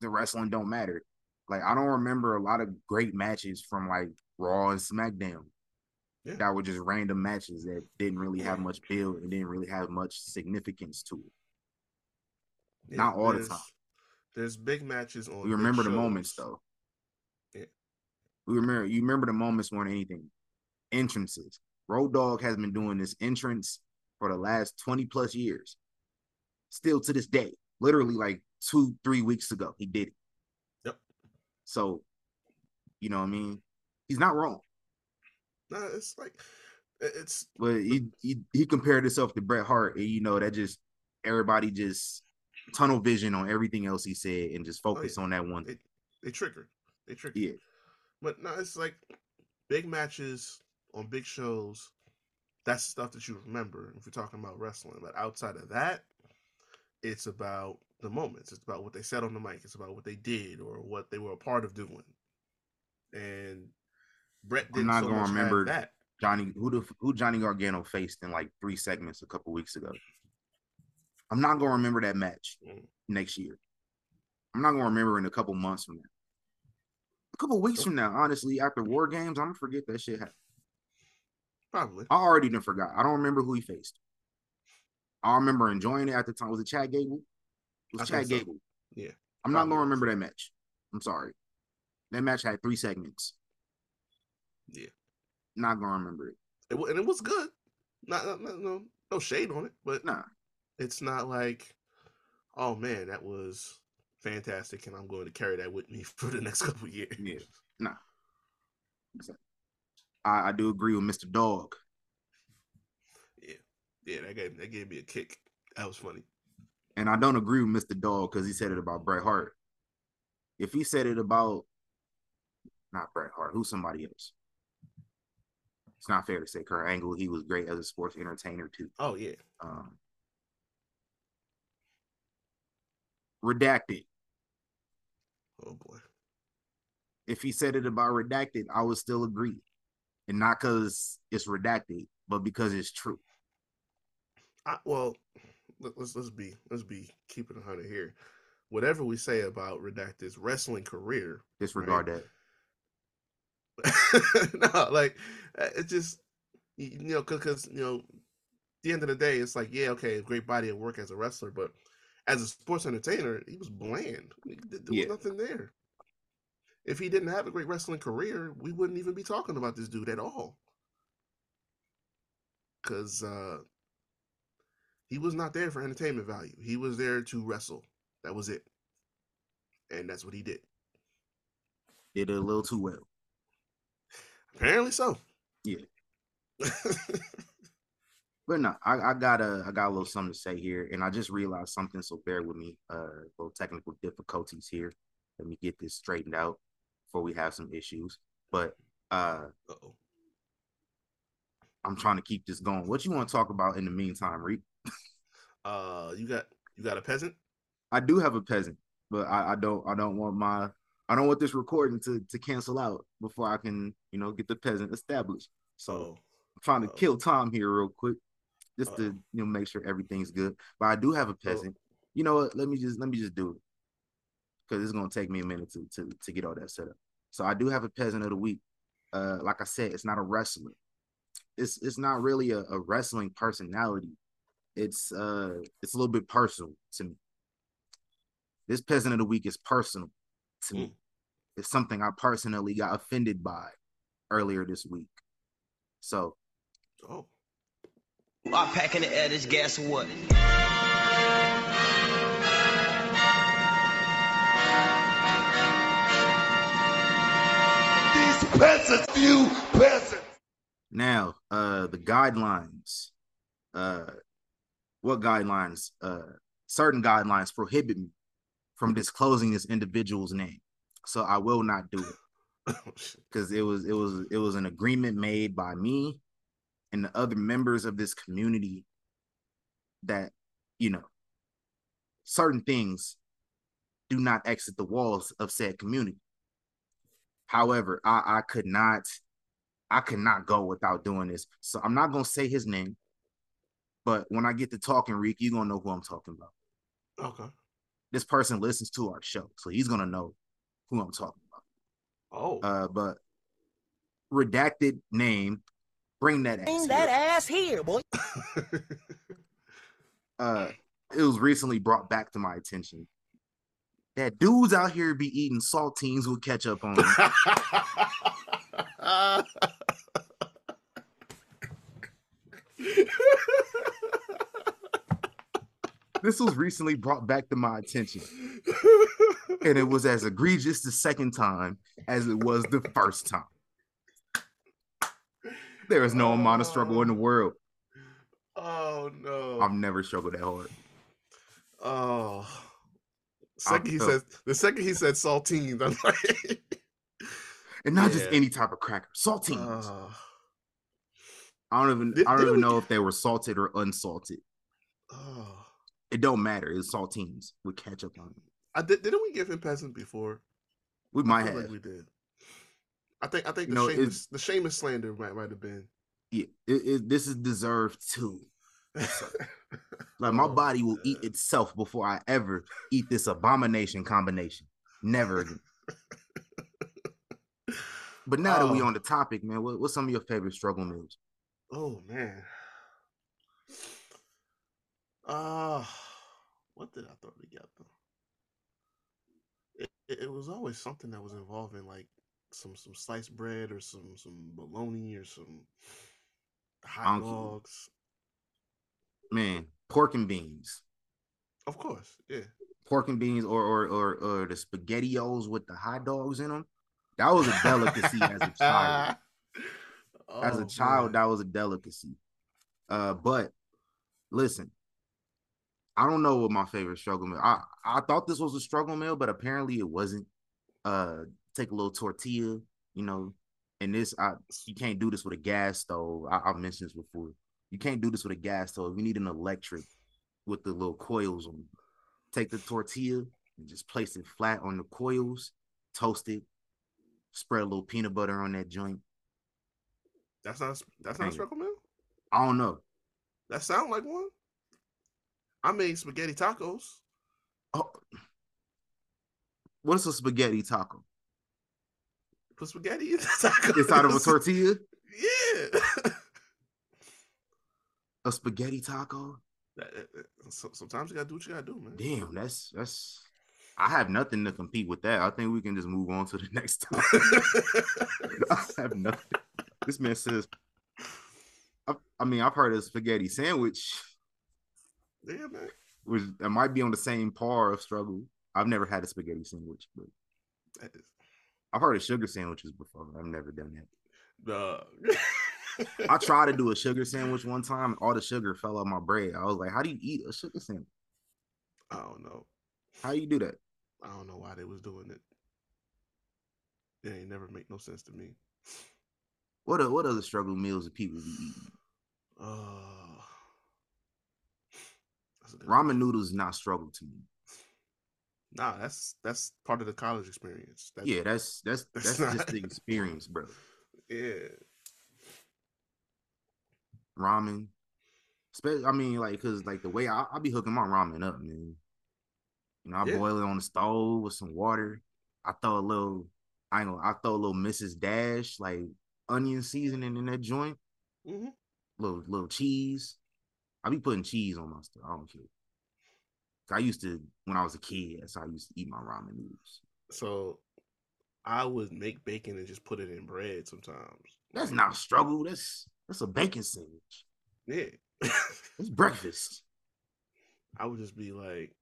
The wrestling don't matter. Like I don't remember a lot of great matches from like Raw and SmackDown. Yeah. That were just random matches that didn't really have much build and didn't really have much significance to it. Yeah, not all the time. There's big matches on. We remember the moments though. Yeah. We remember you remember the moments more than anything. Entrances. Road Dog has been doing this entrance for the last 20 plus years. Still to this day. Literally like two, three weeks ago, he did it. Yep. So, you know what I mean? He's not wrong. No, it's like it's But he he, he compared himself to Bret Hart, and you know, that just everybody just tunnel vision on everything else he said and just oh, focus on that one. they, they trigger. They trigger. Yeah. But no, it's like big matches on big shows. That's the stuff that you remember if you're talking about wrestling. But outside of that, it's about the moments. It's about what they said on the mic. It's about what they did or what they were a part of doing. And Brett I'm didn't not so gonna remember that. Johnny who the who Johnny Gargano faced in like three segments a couple weeks ago. I'm not gonna remember that match Mm. next year. I'm not gonna remember in a couple months from now. A couple weeks from now, honestly, after War Games, I'm gonna forget that shit happened. Probably. I already done forgot. I don't remember who he faced. I remember enjoying it at the time. Was it Chad Gable? It was I Chad so. Gable. Yeah, I'm not gonna remember that match. I'm sorry. That match had three segments. Yeah. Not gonna remember it. It, and it was good. Not, not, no no shade on it, but Nah. it's not like, oh man, that was fantastic, and I'm going to carry that with me for the next couple of years. Yeah. Nah. I, I do agree with Mr. Dog. yeah, yeah. That gave that gave me a kick. That was funny. And I don't agree with Mr. Dog because he said it about Bret Hart. If he said it about not Bret Hart, who's somebody else? It's not fair to say Kurt Angle. He was great as a sports entertainer too. Oh yeah, Um, redacted. oh boy. If he said it about redacted, I would still agree, and not because it's redacted, but because it's true. I, well, let, us let's be let's be keeping a hundred here. Whatever we say about Redacted's wrestling career, Disregard that. no, like uh, it just you know because you know at the end of the day, it's like yeah, okay, great body of work as a wrestler, but as a sports entertainer, he was bland. There was Yeah. nothing there. If he didn't have a great wrestling career, we wouldn't even be talking about this dude at all. Because uh, he was not there for entertainment value. He was there to wrestle. That was it. And that's what he did. Did it a little too well. Apparently so. Yeah. But no, I, I got a I got a little something to say here, and I just realized something, so bear with me. Uh, little technical difficulties here. Let me get this straightened out before we have some issues. But uh, Uh-oh. I'm trying to keep this going. What you want to talk about in the meantime, Reek? Uh, you got you got a peasant? I do have a peasant, but I, I don't I don't want my I don't want this recording to to cancel out before I can you know get the peasant established. So So I'm trying to Uh-oh. kill time here real quick, just to Uh-oh. you know make sure everything's good. But I do have a peasant. You know what? Let me just let me just do it. because it's gonna take me a minute to, to to get all that set up. So I do have a peasant of the week. Uh, like I said, it's not a wrestler. It's it's not really a, a wrestling personality. It's uh it's a little bit personal to me. This peasant of the week is personal to me. It's something I personally got offended by earlier this week. So Oh, I'm packing the air, this gas what? Peasants, you peasants. now uh the guidelines, uh what guidelines? Uh certain guidelines prohibit me from disclosing this individual's name. So I will not do it. because it was it was it was an agreement made by me and the other members of this community that you know certain things do not exit the walls of said community however i i could not i could not go without doing this so i'm not gonna say his name but when i get to talking rick you're gonna know who i'm talking about Okay. this person listens to our show so he's gonna know who i'm talking about Oh. uh, but redacted name. Bring that ass. Bring here. that ass here, boy. Uh, it was recently brought back to my attention that dudes out here be eating saltines with ketchup on them. this was recently brought back to my attention, and it was as egregious the second time as it was the first time. There is no amount of struggle in the world. oh no. I've never struggled that hard. Oh. Second he said the second he said saltines, I'm like And not just any type of cracker, saltines. uh, I don't even Did- I don't even know get- if they were salted or unsalted. oh. It don't matter. It's saltines with ketchup on it. I did didn't we give him peasant before? We might have. like we did. I think I think the know, Seamus the Seamus slander might might have been. Yeah, it, it, this is deserved too. Like my Oh, body will eat itself before I ever eat this abomination combination. Never again. But now that we Oh. on the topic, man, what, what's some of your favorite struggle meals? Oh man. Uh what did I throw together? It, it, it was always something that was involving like some some sliced bread or some some bologna or some hot dogs. Man, pork and beans. Of course, yeah. Pork and beans or or or, or the spaghettios with the hot dogs in them. That was a delicacy as a child. as a Oh, child, man. that was a delicacy. Uh, but listen, I don't know what my favorite struggle meal. I I thought this was a struggle meal, but apparently it wasn't. Uh, take a little tortilla, you know, and this I you can't do this with a gas stove. I, I've mentioned this before. You can't do this with a gas stove. You need an electric with the little coils on. Take the tortilla and just place it flat on the coils, toast it, spread a little peanut butter on that joint. That's not that's not struggle meal. I don't know. That sound like one. I made spaghetti tacos. Oh, what's a spaghetti taco? Put spaghetti in the tacos. Inside of a tortilla? Yeah. A spaghetti taco? Sometimes you gotta do what you gotta do, man. Damn, that's that's. I have nothing to compete with that. I think we can just move on to the next topic. I have nothing. This man says. I, I mean, I've heard of spaghetti sandwich, yeah, man. which that might be on the same par of struggle. I've never had a spaghetti sandwich, but is- I've heard of sugar sandwiches before. I've never done that. Dog. I tried to do a sugar sandwich one time. All the sugar fell out my bread. I was like, "How do you eat a sugar sandwich? I don't know. How you do that?" I don't know why they was doing it. It ain't never make no sense to me. What what other struggle meals do people be eating? Uh, that's a good Ramen noodles is not struggle to me. Nah, that's that's part of the college experience. That's, Yeah, that's that's That's that's just the experience, bro. yeah. Ramen, I mean, like, cause like the way I, I be hooking my ramen up, man. You know, I Yeah. boil it on the stove with some water. I throw a little, I gonna, I throw a little Mrs. Dash like onion seasoning in that joint, hmm little little cheese. I be putting cheese on my stuff. I don't care. I used to when I was a kid. That's how I used to eat my ramen noodles. So I would make bacon and just put it in bread sometimes. That's not a struggle. That's that's a bacon sandwich. Yeah. It's breakfast. I would just be like,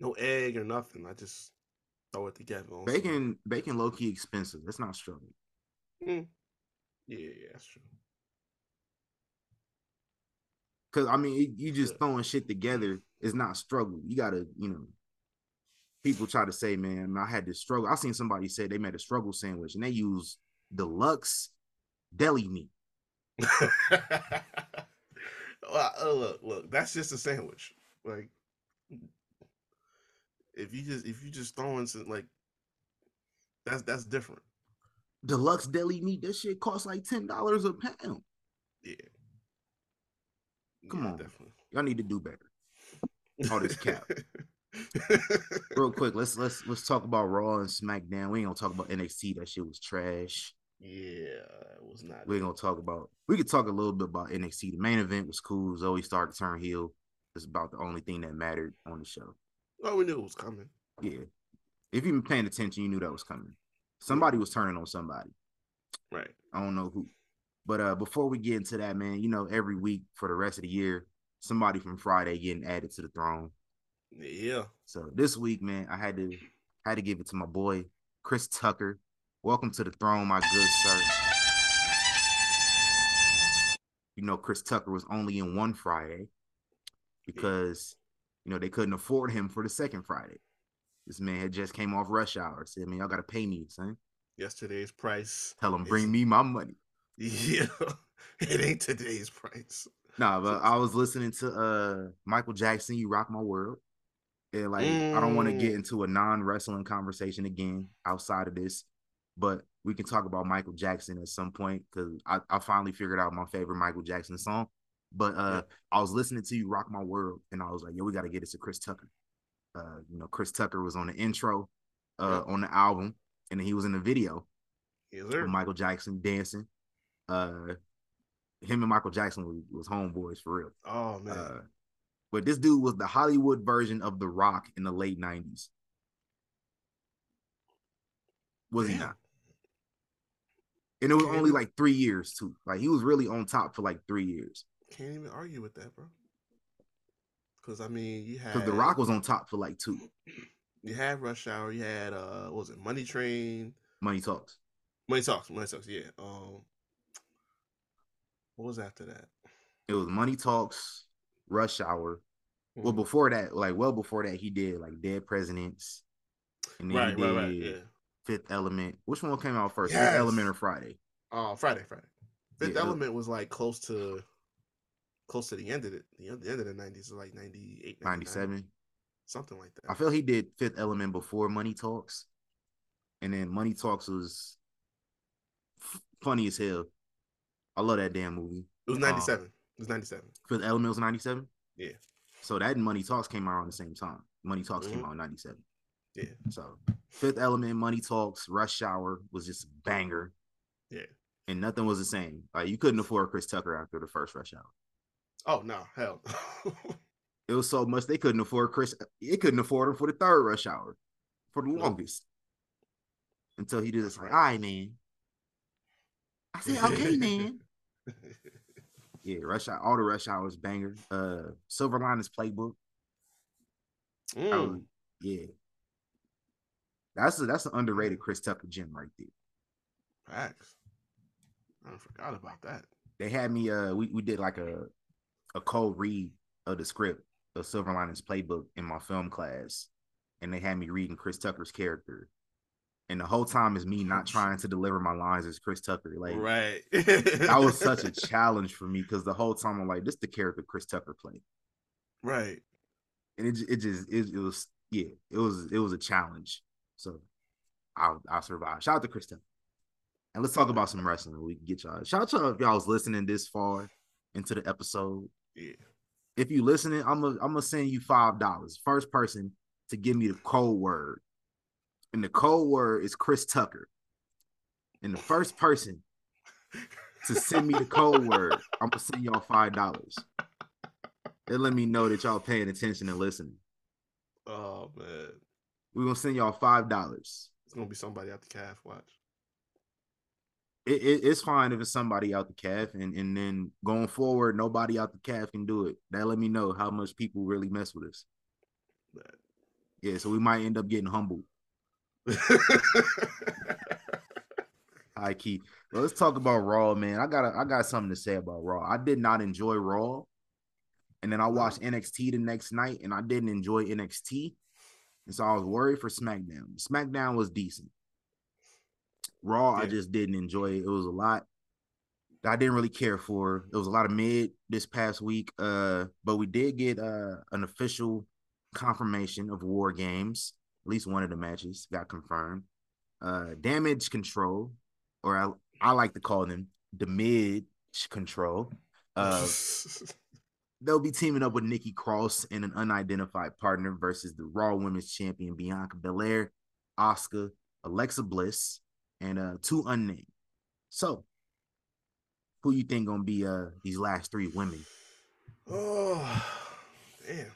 no egg or nothing. I just throw it together. some- Bacon bacon low key expensive. That's not struggle. Mm. Yeah, yeah, that's true. Cause I mean, you just Yeah. throwing shit together is not struggle. You gotta, you know. People try to say, man, I had to struggle. I seen somebody say they made a struggle sandwich and they use deluxe deli meat. well, uh, look, look, that's just a sandwich. Like, if you just if you just throwing some like, that's that's different. Deluxe deli meat, that shit costs like ten dollars a pound. Yeah. Come Yeah, on. definitely. Y'all need to do better. All this cap. Real quick, let's let's let's talk about Raw and SmackDown. We ain't gonna talk about NXT. That shit was trash. Yeah, it was not. We're gonna talk about. We could talk a little bit about NXT. The main event was cool. Zoe started to turn heel. It's about the only thing that mattered on the show. Oh, we knew it was coming. Yeah. If you've been paying attention, you knew that was coming. Somebody was turning on somebody. Right. I don't know who. But uh before we get into that, man, you know, every week for the rest of the year, somebody from Friday getting added to the throne. Yeah. So this week, man, I had to had to give it to my boy, Chris Tucker. Welcome to the throne, my good sir. You know, Chris Tucker was only in one Friday because you know they couldn't afford him for the second Friday. This man had just came off rush hour. Said, man, y'all gotta pay me, son. Yesterday's price. Tell him bring me my money. Yeah. it ain't today's price. Nah, but I was listening to uh Michael Jackson, You Rock My World. And like I don't want to get Mm. into a non-wrestling conversation again outside of this, but we can talk about Michael Jackson at some point because I, I finally figured out my favorite Michael Jackson song. But uh I was listening to You Rock My World and I was like, yo, we gotta get it to Chris Tucker. Uh, you know, Chris Tucker was on the intro uh Yeah. on the album, and he was in the video Yes, with. Michael Jackson dancing. Uh him and Michael Jackson was, was homeboys for real. Oh man. Uh, but this dude was the Hollywood version of The Rock in the late nineties. Was he not? And it was Can't only like three years too. Like he was really on top for like three years. Can't even argue with that, bro. Because I mean, you had Because The Rock was on top for like two. you had Rush Hour, you had uh, what was it Money Train, Money talks. Money Talks, Money Talks, yeah. Um, what was after that? It was Money Talks, Rush Hour. Well, Mhm. before that, like well before that, he did like Dead Presidents. And then right, he right, right, did yeah. Fifth Element. Which one came out first? Yes. Fifth Element or Friday? Oh, Friday, Friday. Fifth Yeah, Element was like close to close to the end of it. The end, the end of the nineties, like 98, 97. something like that. I feel he did Fifth Element before Money Talks, and then Money Talks was f- funny as hell. I love that damn movie. it was ninety seven. It was ninety seven. Fifth Element was ninety seven. Yeah. So that and Money Talks came out around the same time. Money Talks came Mhm. out in ninety seven. Yeah. So Fifth Element, Money Talks, Rush Hour was just a banger, Yeah. and nothing was the same. Like you couldn't afford Chris Tucker after the first Rush Hour. Oh no, hell. It was so much they couldn't afford Chris. It couldn't afford him for the third Rush Hour for the longest. Until he did this, like, Right. all right, man. I said, okay, man. Yeah, rush hour, all the rush hours banger. Uh, Silver Linings Playbook. Mm, was- yeah, that's a, that's an underrated Chris Tucker gem right there. facts. I forgot about that. They had me. Uh, we we did like a a cold read of the script of Silver Linings Playbook in my film class, and they had me reading Chris Tucker's character. And the whole time is me not trying to deliver my lines as Chris Tucker. Like right. that was such a challenge for me because the whole time I'm like, this the character Chris Tucker played. right. and it it just it, it was yeah it was it was a challenge so i'll i'll survive shout out to Chris krista and let's talk about some wrestling we can get y'all shout out to y'all if y'all was listening this far into the episode Yeah. if you listening i'm gonna i'm gonna send you five dollars first person to give me the code word. And the code word is Chris Tucker. And the first person to send me the code word, I'm gonna send y'all five dollars. It let me know that y'all paying attention and listening. Oh man, We're gonna send y'all five dollars. it's gonna be somebody out the calf. Watch. It, it, it's fine if it's somebody out the calf, and, and then going forward, nobody out the calf can do it. That let me know how much people really mess with us. But- Yeah, so we might end up getting humbled. Hi, key. Well, let's talk about Raw, man. I got I got something to say about Raw. I did not enjoy Raw, and then I uh-huh. watched NXT the next night, and I didn't enjoy NXT, and so I was worried for SmackDown. SmackDown was decent. Raw, I just didn't enjoy it. It was a lot that I didn't really care for. It was a lot of mid this past week. Uh, but we did get uh an official confirmation of War Games. At least one of the matches got confirmed. Uh, Damage Control, or I, I like to call them the Mid Control. Uh, they'll be teaming up with Nikki Cross and an unidentified partner versus the Raw Women's Champion Bianca Belair, Asuka, Alexa Bliss, and uh two unnamed. So, who you think gonna be uh these last three women? oh, damn.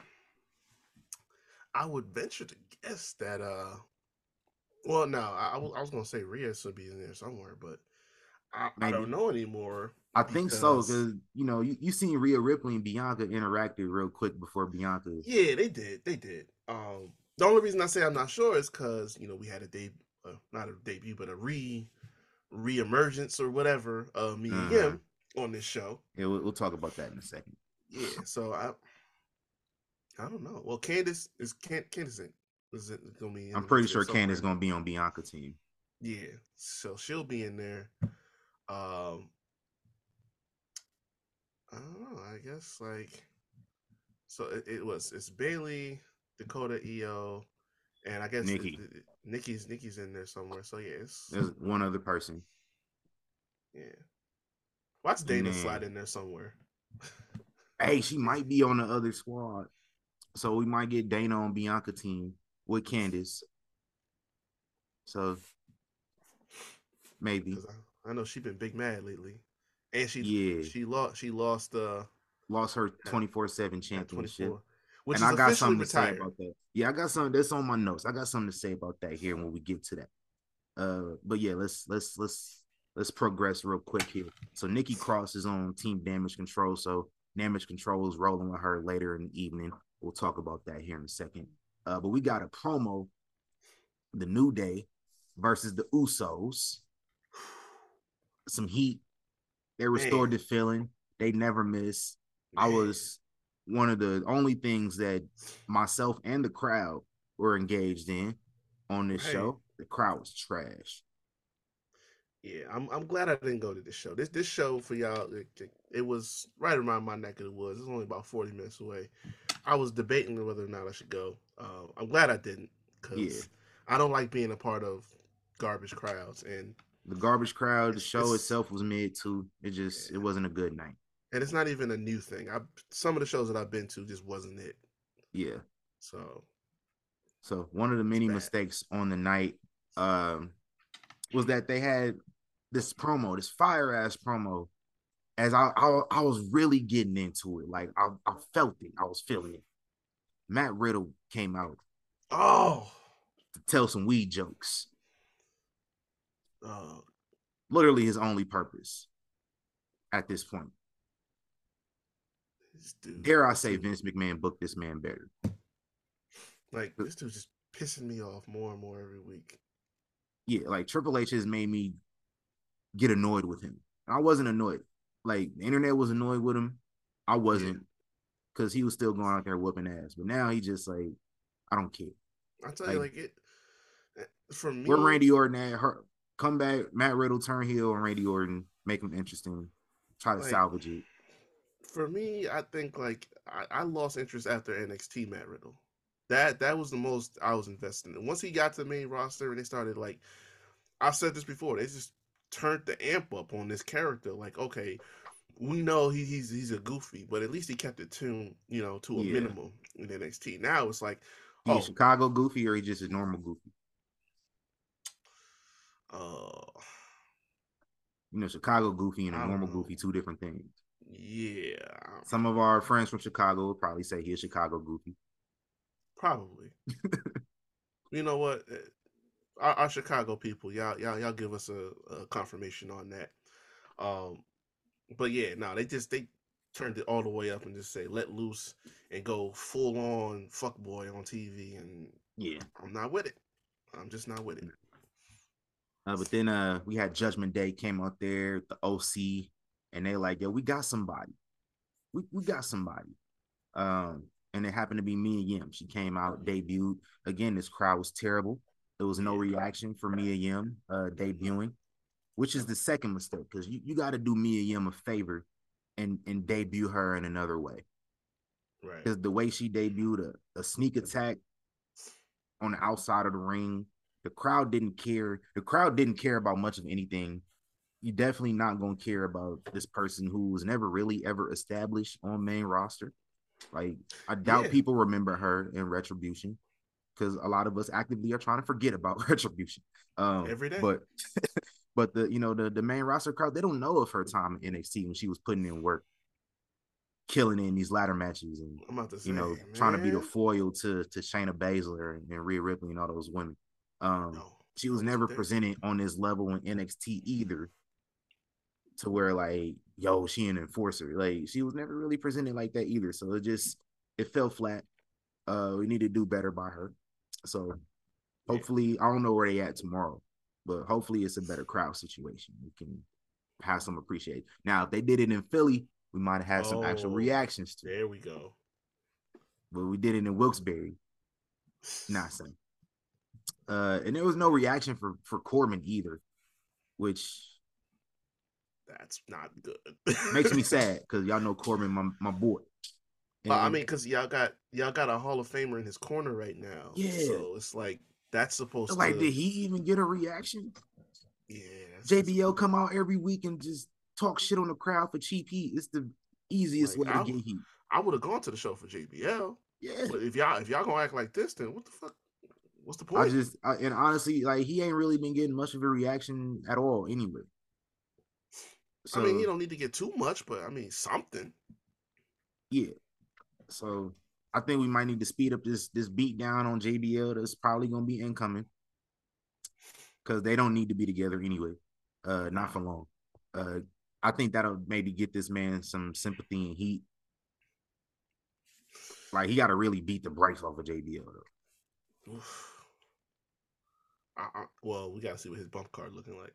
I would venture to guess that. uh Well, no, I, I was, I was gonna say Rhea should be in there somewhere, but I, I don't know anymore. I think so Because- because you know you, you seen Rhea Ripley and Bianca interacted real quick before Bianca. Yeah, they did. They did. Um, the only reason I say I'm not sure is because you know we had a debut, uh, not a debut, but a re re-emergence or whatever of me and Uh-huh. him on this show. Yeah, we'll, we'll talk about that in a second. Yeah, so I I don't know. Well, Candice is Can Candice in- is it gonna be? in I'm pretty sure somewhere. gonna be on Bianca team. Yeah, so she'll be in there. Um, I don't know. I guess like so it, it was it's Bayley, Dakota, Iyo, and I guess Nikki. it- Nikki's Nikki's in there somewhere. So yeah, it's There's one other person. yeah. Watch Dana Man. slide in there somewhere. Hey, she might be on the other squad. So we might get Dana on Bianca team with Candice. So maybe. I, I know she's been big mad lately, and she Yeah. she lost she lost uh lost her 24 7 at championship. 24, which and is I got something to retired. say about that. Yeah, I got something that's on my notes. I got something to say about that here when we get to that. Uh, but yeah, let's let's let's let's progress real quick here. So Nikki Cross is on Team Damage Control. So Damage Control is rolling with her later in the evening. We'll talk about that here in a second. Uh, but we got a promo, the New Day versus the Usos. Some heat. They restored Man. the feeling. They never miss. I was one of the only things that myself and the crowd were engaged in on this show. The crowd was trash. Yeah, I'm I'm glad I didn't go to this show. This this show for y'all, it, it- was right around my neck of the woods. It's only about 40 minutes away. I was debating whether or not I should go. Um, I'm glad I didn't because Yeah. I don't like being a part of garbage crowds, and The garbage crowd, the show it's- itself was mid too. It just it wasn't a good night. and it's not even a new thing. I some of the shows that I've been to just wasn't it. Yeah. So So one of the many mistakes on the night um was that they had this promo, this fire ass promo. As I, I I was really getting into it, like I, I felt it, I was feeling it. Matt Riddle came out oh, to tell some weed jokes. Uh, Literally his only purpose at this point. this dude, Dare I say Vince McMahon booked this man better. like this dude's just pissing me off more and more every week. Yeah, like Triple H has made me get annoyed with him. I wasn't annoyed. Like the internet was annoyed with him. I wasn't because he was still going out there whooping ass. But now he just like, I don't care. I tell you, Like- like it eh, for me. Where Randy Orton at? Her come back, Matt Riddle turn heel and Randy Orton make them interesting. Try to Like- salvage it. for me, I think like I, I lost interest after NXT Matt Riddle. That that was the most I was invested in. Once he got to the main roster and they started like I've said this before, they just turned the amp up on this character. Like, okay, we know he, he's he's a goofy, but at least he kept it tuned, you know, to a Yeah. minimum in NXT. Now it's like, Oh. a Chicago Goofy or he just a normal Goofy? Uh, You know, Chicago Goofy and a normal. Goofy, two different things. yeah, Some of our friends from Chicago will probably say he's Chicago Goofy. probably. you know what? Eh, Our, our Chicago people, y'all, y'all, y'all give us a, a confirmation on that. Um, but yeah, no, they just they turned it all the way up and just say let loose and go full on fuck boy on TV, and Yeah. I'm not with it. I'm just not with it. Uh, but then uh we had Judgment Day came out there, the OC, and they like, yo, we got somebody. We we got somebody. Um, and it happened to be Mia Yim. She came out, debuted. Again, this crowd was terrible. There was no reaction for Mia Yim uh debuting, which is the second mistake because you, you gotta do Mia Yim a favor and and debut her in another way. Right. Because the way she debuted a, a sneak attack on the outside of the ring, the crowd didn't care. The crowd didn't care about much of anything. You're definitely not gonna care about this person who was never really ever established on main roster. Like I doubt Yeah. people remember her in Retribution because a lot of us actively are trying to forget about Retribution. Um, Every day. but but the you know the the main roster crowd they don't know of her time in NXT when she was putting in work, killing in these ladder matches and to say, you know, trying to be the foil to to Shayna Baszler and, and Rhea Ripley and all those women. Um, no, she was never presented on this level in NXT either. To where like, yo, she an enforcer. Like she was never really presented like that either. So it just it fell flat. Uh, we need to do better by her. So hopefully, I don't know where they at tomorrow, but hopefully it's a better crowd situation. We can have some appreciation. Now, if they did it in Philly, we might have had some actual Oh, reactions to it There we go. but we did it in Wilkes-Barre. Not saying. Uh, and there was no reaction for for Corbin either, which That's not good. makes me sad because y'all know Corbin, my my boy. But I mean, because y'all got y'all got a Hall of Famer in his corner right now. Yeah. So it's like that's supposed like, to. Like. Did he even get a reaction? Yeah. JBL come out every week and just talk shit on the crowd for cheap heat. It's the easiest Like, way to I get heat. I would have gone to the show for JBL. Yeah, But if y'all if y'all gonna act like this, then what the fuck? What's the point? I just I, and honestly, like he ain't really been getting much of a reaction at all anyway. I mean, you don't need to get too much, but I mean something. Yeah. So I think we might need to speed up this this beat down on JBL. That's probably gonna be incoming. Cause they don't need to be together anyway. Uh not for long. Uh I think that'll maybe get this man some sympathy and heat. Like he gotta really beat the brakes off of JBL though. Oof. I, well, we gotta see what his bump card looking like.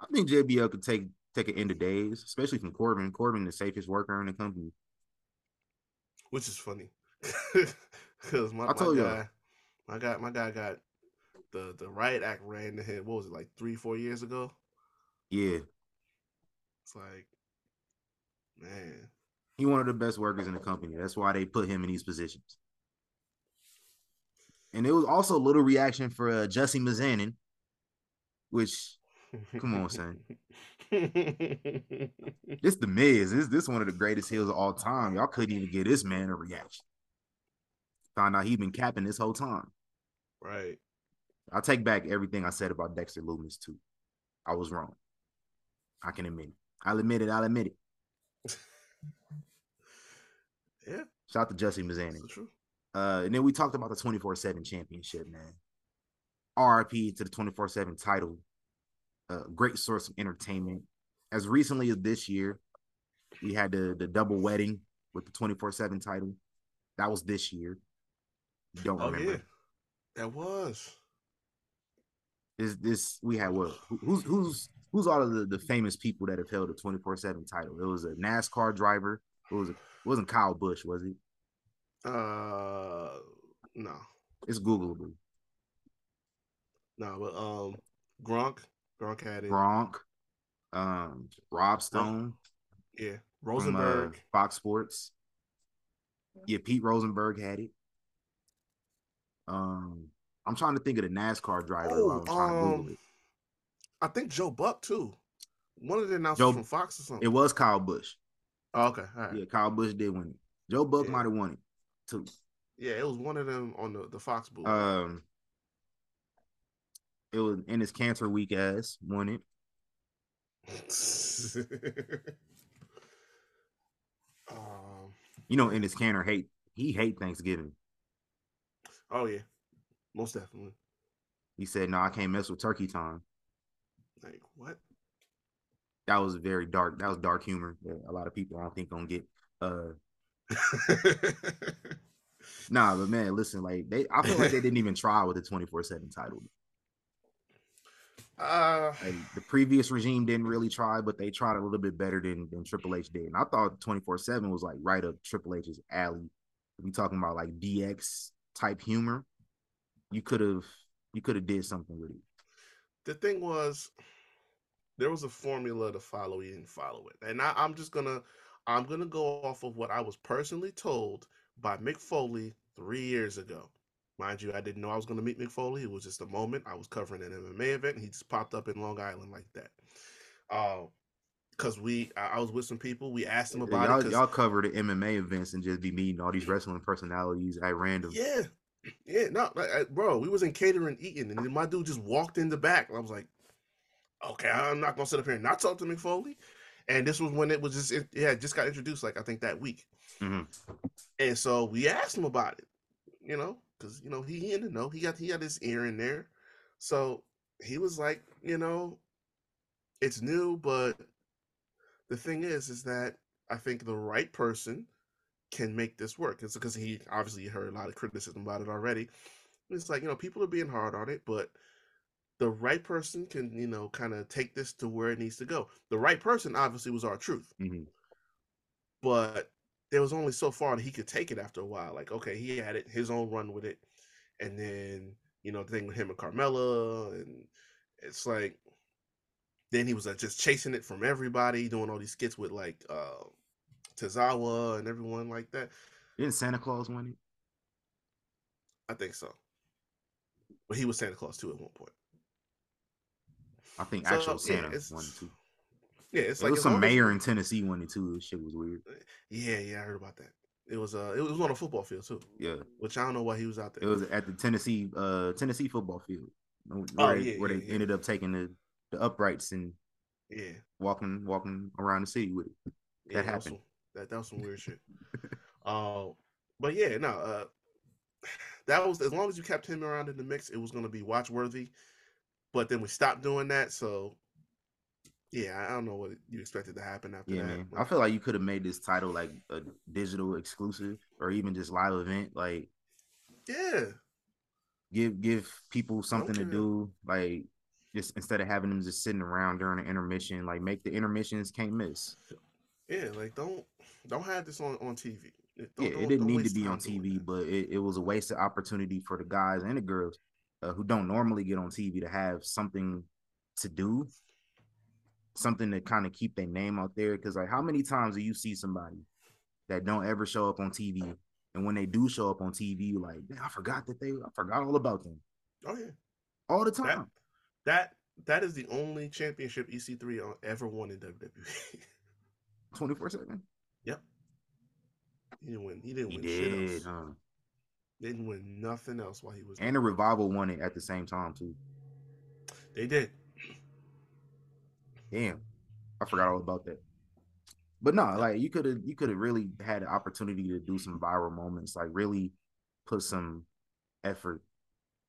I think JBL could take take an end of days, especially from Corbin. Corbin, the safest worker in the company. which is funny because my, I my told y'all. guy, my guy, my guy got the the riot act ran to him. What was it like three, four years ago? Yeah. It's like, man, He one of the best workers in the company. That's why they put him in these positions. And there was also a little reaction for uh, Jussie Mizanin, which Come on, son. this the Miz. This this one of the greatest heels of all time. Y'all couldn't even get this man a reaction. Found out he'd been capping this whole time. right? I'll take back everything I said about Dexter Lumis too. I was wrong. I can admit it. I'll admit it. I'll admit it. Yeah, Shout out to Jussie Mizanin. Uh, and then we talked about the 24 7 championship, man. RIP to the 24 7 title. Uh, great source of entertainment. As recently as this year, we had the, the double wedding with the 24 7 title. That was this year. You don't Oh remember. yeah, that was. This this we had what who's who's who's all of the, the famous people that have held the 24 7 title? It was a NASCAR driver. It was a, it wasn't Kyle Busch, was it? Uh, no, It's Google. no, but um, Gronk, Gronk had it. Gronk, um, Rob Stone. Yeah, from, uh, Rosenberg. Fox Sports. Yeah, Pete Rosenberg had it. Um, I'm trying to think of the NASCAR driver. Oh, while I'm trying um. I think Joe Buck too. One of the announcers Joe- from Fox or something. It was Kyle Busch. oh, okay, all right. Yeah, Kyle Busch did win it. Joe Buck Yeah. might have won it too. Yeah, it was one of them on the, the Fox booth. Um, it was in his cancer weak ass won it. um, You know, in his cancer hate he hate Thanksgiving. oh yeah, most definitely. He said, "No, I can't mess with turkey time." Like what? That was very dark. That was dark humor. that a lot of people I don't think gonna get. Uh, nah, but man, listen, like they, I feel like they didn't even try with the twenty four seven title. uh, Like the previous regime didn't really try, but they tried a little bit better than than Triple H did. And I thought twenty four seven was like right up Triple H's alley. We talking about like DX type humor. You could have you could have did something with it. the thing was, there was a formula to follow. He didn't follow it, and I, I'm just gonna, I'm gonna go off of what I was personally told by Mick Foley three years ago. Mind you, I didn't know I was gonna meet Mick Foley. It was just a moment. I was covering an MMA event, and he just popped up in Long Island like that. Uh, because we, I, was with some people. We asked him about y'all, it. y'all cover the MMA events and just be meeting all these wrestling personalities at random. Yeah, yeah, no, like, I- bro, we was in catering eating, and then my dude just walked in the back. and I was like, okay, I'm not gonna sit up here and not talk to Mick Foley. And this was when it was just, it, had just got introduced, like I think that week. Mhm. And so we asked him about it, you know, because you know he, he the know, he got he got his ear in there. So he was like, you know, it's new, but the thing is, is that I think the right person can make this work. It's because he obviously heard a lot of criticism about it already. It's like, you know, people are being hard on it, but the right person can, you know, kind of take this to where it needs to go. The right person obviously was R-Truth, Mhm. but there was only so far that he could take it after a while. Like, okay, he had it, his own run with it. And then, you know, the thing with him and Carmella, and it's like, then he was like, just chasing it from everybody, doing all these skits with like uh Tozawa and everyone like that. Didn't Santa Claus win it? I think so. But he was Santa Claus too at one point. I think So, actual Santa it too. Yeah, it's There like was as some mayor in Tennessee won it too. This shit was weird. Yeah, yeah, I heard about that. It was uh, it was on a football field too, Yeah, which I don't know why he was out there. it was at the Tennessee uh Tennessee football field where, Oh, they- yeah, where yeah, they yeah. ended up taking the, the uprights and yeah, walking walking around the city with it. yeah, That was happened. some- that that was some weird shit. Uh, but yeah, no, uh, that was as long as you kept him around in the mix, it was going to be watch worthy. But then we stopped doing that, so yeah, I don't know what you expected to happen after Yeah, that. man. I feel like you could have made this title like a digital exclusive or even just live event. Like yeah, give give people something to do. Like just instead of having them just sitting around during the intermission, like make the intermissions can't miss. yeah, like don't don't have this on on TV. Don't- yeah, don't- it didn't need to be on TV, but it, it was a wasted opportunity for the guys and the girls uh, who don't normally get on TV to have something to do, something to kind of keep their name out there. Because like, how many times do you see somebody that don't ever show up on TV, and when they do show up on TV, you like, "Man, I forgot that they, I forgot all about them Oh yeah, all the time. that that is the only championship EC3 on- ever won in WWE. Twenty four seven. yep. He didn't win. He didn't He win shit else. huh? Didn't win nothing else while he was. And the revival won it at the same time too. They did. Damn, I forgot all about that. But no, like you could have you could have really had an opportunity to do some viral moments, like really put some effort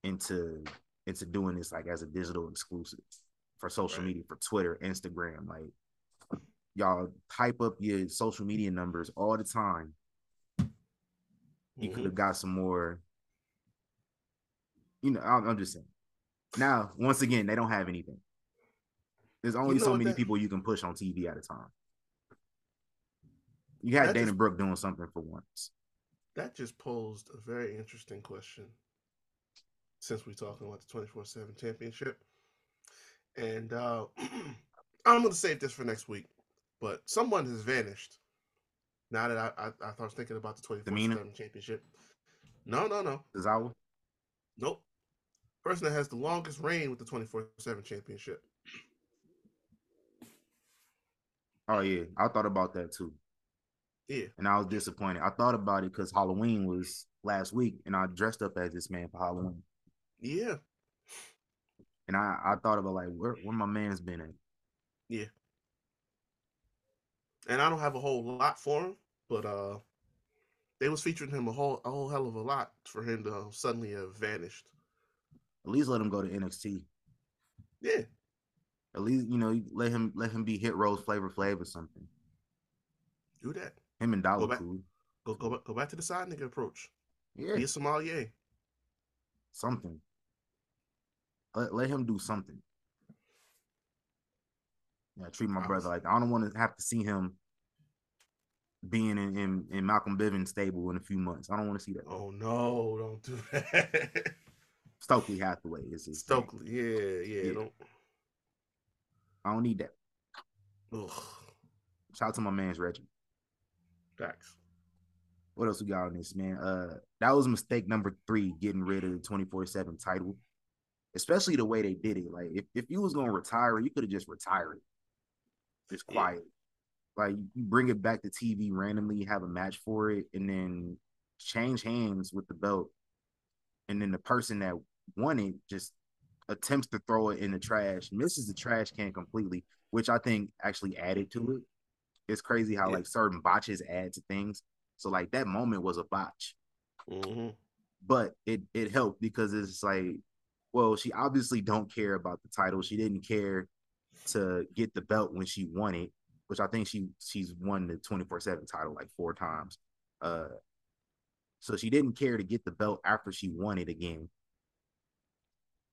into into doing this like as a digital exclusive for social Right. media, for Twitter, Instagram. Like y'all type up your social media numbers all the time. You Mhm. could have got some more. You know, I'm, I'm just saying. Now, once again, they don't have anything. There's only know so many that- people you can push on TV at a time. You had That Dana just- Brooke doing something for once. That just posed a very interesting question. Since we're talking about the twenty four seven championship, and uh, I'm going to save this for next week. But someone has vanished. Now that I I, I was thinking about the 24/7 championship. No, no, no, Zawa? nope. Person that has the longest reign with the twenty four seven championship. Oh yeah, I thought about that too. Yeah. and I was disappointed. I thought about it because Halloween was last week, and I dressed up as this man for Halloween, Yeah. and I I thought about like where where my man's been at. Yeah. And I don't have a whole lot for him, but uh they was featuring him a whole a whole hell of a lot for him to suddenly have vanished. At least let him go to NXT. Yeah. At least you know let him let him be Hit Rose Flavor flavor something. Do that. Him and Dollar back. cool. Go go back go back to the side nigga approach. Yeah, Be a sommelier. something. Let, let him do something. Yeah, treat my brother like I don't want to have to see him being in, in, in Malcolm Bivens stable in a few months. I don't want to see that. Oh no, don't do that. Stokely Hathaway is name. Stokely, yeah, yeah, Yeah. don't I don't need that. ugh. Shout out to my man's Reggie. Facts. What else we got on this, man? Uh that was mistake number three, getting rid of the 24-7 title. Especially the way they did it. Like if, if you was gonna retire you could have just retired it. Just Yeah. Like you bring it back to TV randomly, have a match for it, and then change hands with the belt. And then the person that won it just attempts to throw it in the trash, misses the trash can completely, which I think actually added to it. It's crazy how Yeah. like certain botches add to things. So like that moment was a botch, hmm but it it helped because it's like, well, she obviously don't care about the title. She didn't care to get the belt when she won it, which I think she she's won the 24/7 title like four times. Uh so she didn't care to get the belt after she won it again.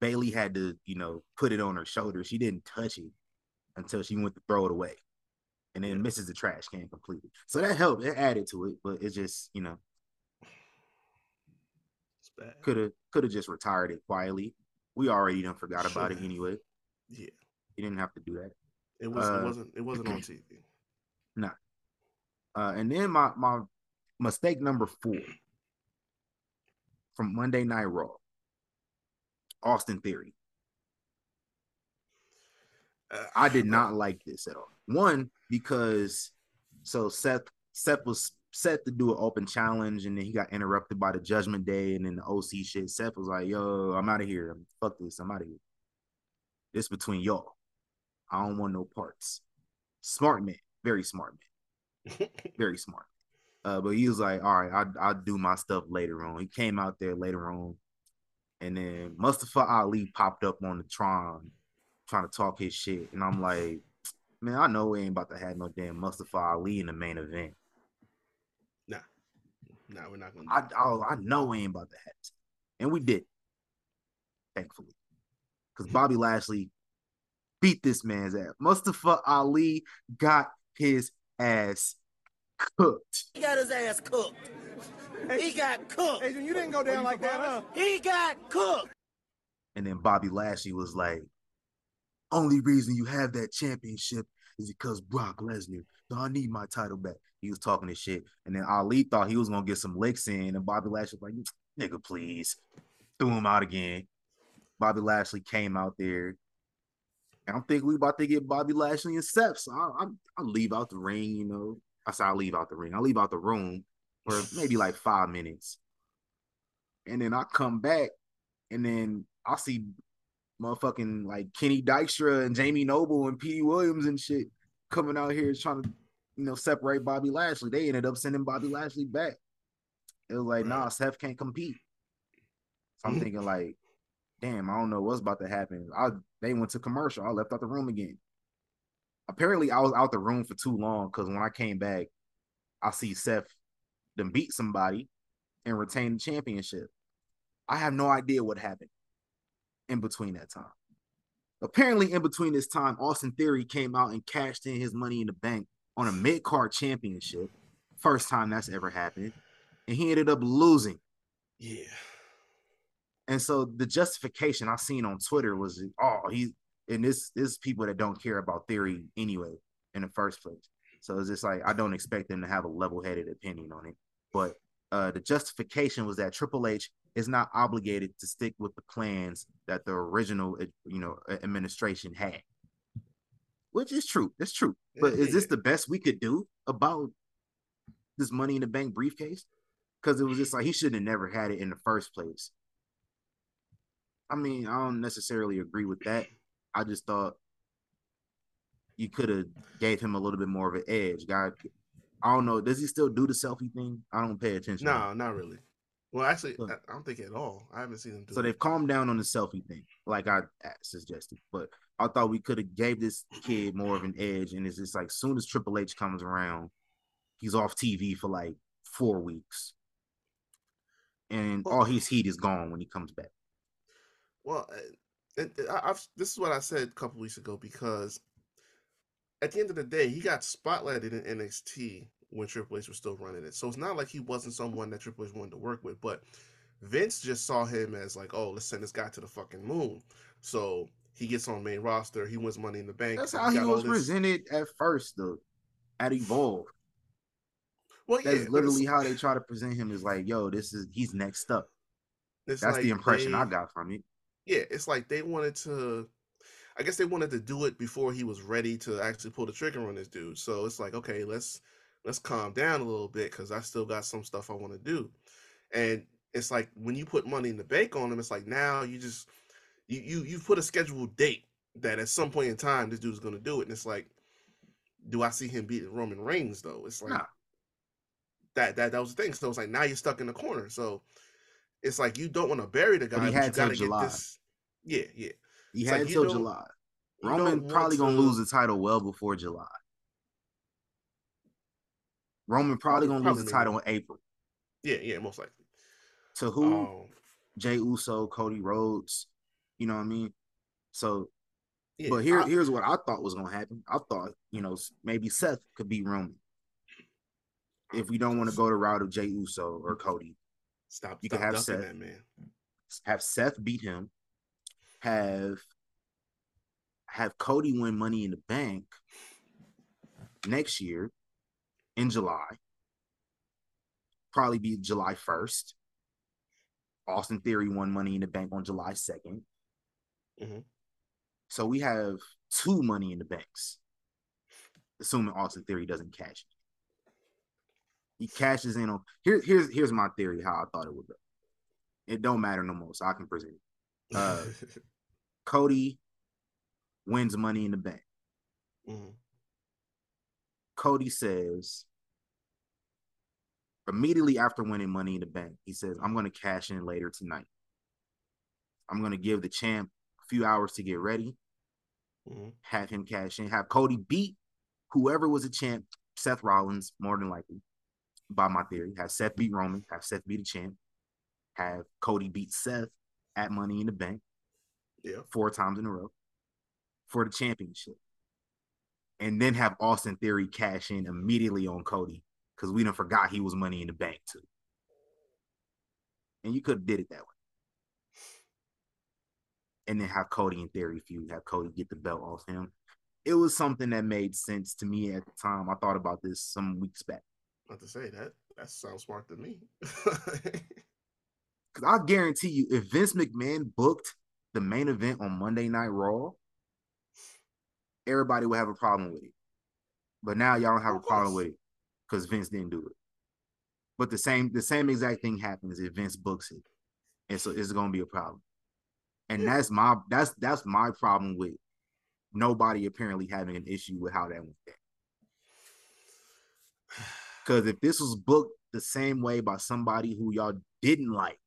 Bayley had to, you know, put it on her shoulder. She didn't touch it until she went to throw it away. And then misses the trash can completely. So that helped. It added to it, but it just, you know, could have could have just retired it quietly. We already done forgot about it anyway. Yeah. You didn't have to do that. It was Uh, it wasn't it wasn't on TV. Uh, and then my my mistake number four from Monday Night Raw. Austin Theory. Uh, I did not like this at all. One because so Seth Seth was set to do an open challenge and then he got interrupted by the Judgment Day and then the OC shit. Seth was like, "Yo, I'm out of here. Fuck this. I'm out of here. This between y'all. I don't want no parts." Smart man, very smart man, very smart. Uh, but he was like, "All right, I I'll do my stuff later on." He came out there later on, and then Mustafa Ali popped up on the Tron trying to talk his shit. And I'm like, man, I know we ain't about to have no damn Mustafa Ali in the main event. no, we're not gonna. I oh, I know we ain't about to have it. And we did, thankfully. Because Bobby Lashley beat this man's ass. Mustafa Ali got his ass cooked. He got his ass cooked. He got cooked. Adrian, you didn't go down like that, huh? He got cooked. And then Bobby Lashley was like, only reason you have that championship is because Brock Lesnar. So I need my title back. He was talking this shit. And then Ali thought he was gonna get some licks in. And Bobby Lashley was like, nigga, please. Threw him out again. Bobby Lashley came out there. And I'm thinking we about to get Bobby Lashley and Seth. So I, I, I leave out the ring, you know. I say I leave out the ring. I leave out the room for maybe like five minutes. And then I come back and then I see motherfucking like Kenny Dykstra and Jamie Noble and Petey Williams and shit coming out here trying to, you know, separate Bobby Lashley. They ended up sending Bobby Lashley back. It was like, nah, Seth can't compete. So I'm thinking like, damn, I don't know what's about to happen. I they went to commercial. I left out the room again. Apparently, I was out the room for too long because when I came back, I see Seth then beat somebody and retain the championship. I have no idea what happened in between that time. Apparently, in between this time, Austin Theory came out and cashed in his money in the bank on a mid card championship. First time that's ever happened. And he ended up losing. Yeah. And so the justification I seen on Twitter was, oh, he and this this people that don't care about theory anyway in the first place. So it's just like I don't expect them to have a level headed opinion on it. But uh, the justification was that Triple H is not obligated to stick with the plans that the original, uh, you know, administration had, which is true. It's true. But is this the best we could do about this money in the bank briefcase because it was just like he should have never had it in the first place. I mean, I don't necessarily agree with that. I just thought you could have gave him a little bit more of an edge. God, I don't know. Does he still do the selfie thing? I don't pay attention. No, not really. Well, actually, I I don't think at all. I haven't seen him do So it. they've calmed down on the selfie thing, like I suggested. But I thought we could have gave this kid more of an edge, and it's just like soon as Triple H comes around, he's off TV for like four weeks, and all his heat is gone when he comes back. Well, uh, and I, I've this is what I said a couple weeks ago because at the end of the day, he got spotlighted in NXT when Triple H was still running it. So it's not like he wasn't someone that Triple H wanted to work with, but Vince just saw him as like, oh, let's send this guy to the fucking moon. So he gets on main roster, he wins Money in the Bank. That's how he all was this- presented at first, though. At Evolve, Well, yeah, that's but literally how they try to present him. Is like, yo, this is he's next up. That's like the impression I got from it. Yeah, it's like they wanted to. I guess they wanted to do it before he was ready to actually pull the trigger on this dude. So it's like, okay, let's let's calm down a little bit because I still got some stuff I want to do. And it's like when you put money in the bank on him, it's like now you just you you you put a scheduled date that at some point in time this dude's gonna do it. And it's like, do I see him beating Roman Reigns though? It's like Nah. that that that was the thing. So it's like now you're stuck in the corner. So it's like you don't want to bury the guy, But he had till July. get this. Yeah, yeah. He It's had like until July. Roman probably gonna to- lose the title well before July. Roman probably gonna Probably lose the title in April. Yeah, yeah, most likely. To who? Um, Jay Uso, Cody Rhodes. You know what I mean? So, yeah, but here, I- here's what I thought was gonna happen. I thought, you know, maybe Seth could beat Roman. If we don't want to go the route of Jay Uso or Cody, stop. you stop can have Seth. that man. have Seth beat him, have have Cody win Money in the Bank next year in July. Probably be July first. Austin Theory won Money in the Bank on July 2nd Mhm. So we have two Money in the Banks, assuming Austin Theory doesn't cash. it. He cashes in on here. Here's here's my theory how I thought it would go. It don't matter no more, so I can present it. Uh, Cody wins Money in the Bank. Mhm. Cody says immediately after winning Money in the Bank, he says, I'm going to cash in later tonight. I'm going to give the champ a few hours to get ready, Mhm. have him cash in, have Cody beat whoever was a champ, Seth Rollins, more than likely, by my theory. Have Seth beat Roman, have Seth beat the champ, have Cody beat Seth at Money in the Bank Yeah. four times in a row for the championship. And then have Austin Theory cash in immediately on Cody because we done forgot he was money in the bank too. And you could have did it that way. And then have Cody and Theory feud, have Cody get the belt off him. It was something that made sense to me at the time. I thought about this some weeks back. Not to say that. That sounds smart to me. Because I guarantee you, if Vince McMahon booked the main event on Monday Night Raw, everybody would have a problem with it. But now y'all don't have a problem with it because Vince didn't do it. But the same the same exact thing happens if Vince books it, and so it's gonna be a problem. And Yeah. that's my that's that's my problem with nobody apparently having an issue with how that went. Because if this was booked the same way by somebody who y'all didn't like,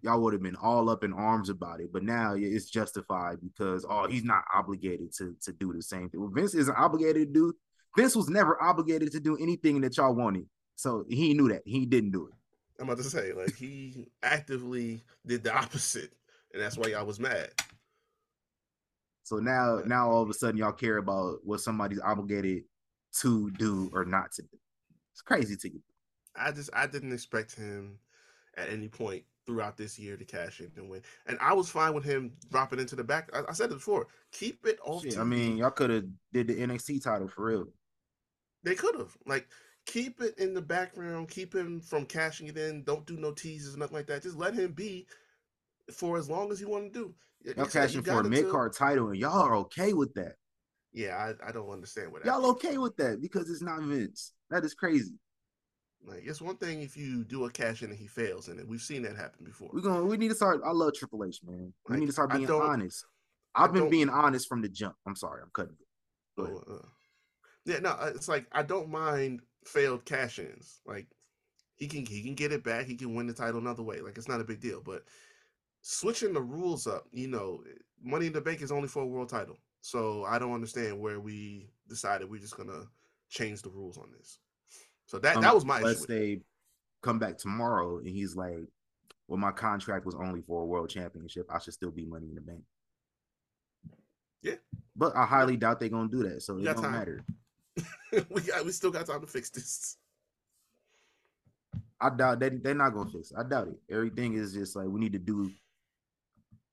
y'all would have been all up in arms about it. But now it's justified because oh, he's not obligated to to do the same thing. Well, Vince isn't obligated to do. Vince was never obligated to do anything that y'all wanted, so he knew that he didn't do it. I'm about to say, like, he actively did the opposite. And that's why y'all was mad. So now, now all of a sudden, y'all care about what somebody's obligated to do or not to do. It's crazy to you. I just I didn't expect him at any point throughout this year to cash in and win. And I was fine with him dropping into the back. I, I said it before. Keep it off. Shit, I mean, y'all could have did the NXT title for real. They could have like keep it in the background, keep him from cashing it in. Don't do no teases, nothing like that. Just let him be for as long as you want to do. Y'all I said, he cashing for a mid card title, and y'all are okay with that. Yeah, I, I don't understand what Y'all okay with that because it's not Vince. That is crazy. Like it's one thing if you do a cash in and he fails, and we've seen that happen before. We're gonna we need to start. I love Triple H, man. We Like, need to start being honest. I've been being honest from the jump. I'm sorry, I'm cutting you. Go uh, yeah, no, uh, it's like I don't mind failed cash ins. Like he can he can get it back. He can win the title another way. Like it's not a big deal. But switching the rules up, you know, Money in the Bank is only for a world title. So I don't understand where we decided we're just gonna change the rules on this. So that that um, was my. Let's say come back tomorrow and he's like, "Well, my contract was only for a world championship. I should still be Money in the Bank." Yeah. but I highly doubt they're gonna do that. So You it don't time. matter. we got we still got time to fix this. I doubt they they're not gonna fix. It. I doubt it. Everything is just like we need to do.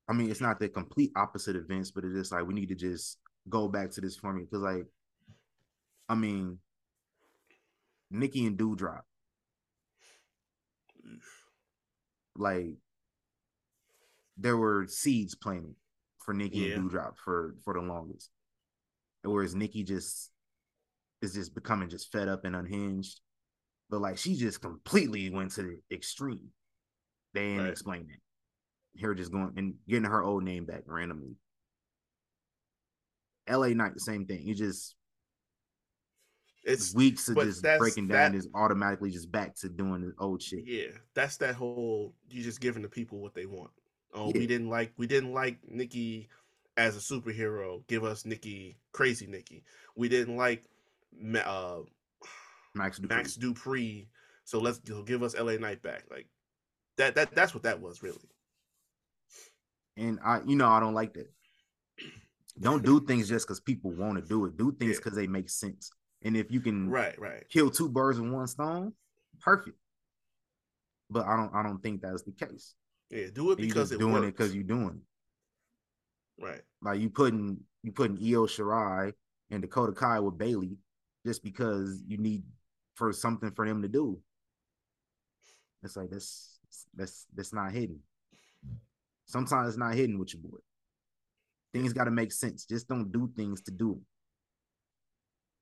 I mean, it's not the complete opposite events, but it's just like we need to just go back to this formula because, like, I mean, Nikki and Dewdrop, like, there were seeds planted for Nikki Yeah. and Dewdrop for for the longest, whereas Nikki just is just becoming just fed up and unhinged. But like she just completely went to the extreme. They didn't Right. explain that. Her just going and getting her old name back randomly. LA Knight, the same thing. You just It's weeks of just breaking down that- is automatically just back to doing the old shit. Yeah, that's that whole you just giving the people what they want. Oh, Yeah. we didn't like we didn't like Nikki as a superhero. Give us Nikki, crazy Nikki. We didn't like uh, Max Dupri. Max Dupri, so let's give us LA Knight back. Like that that that's what that was really. And I, you know, I don't like that. Don't do things just because people want to do it. Do things Yeah. because they make sense. And if you can Right, right. kill two birds with one stone, perfect. But I don't, I don't think that's the case. Yeah, do it because it doing works. it because you're doing it. right. Like you putting you putting Io Shirai and Dakota Kai with Bayley just because you need for something for them to do. It's like that's that's that's not hidden. Sometimes it's not hidden with your boy. Things got to make sense. Just don't do things to do.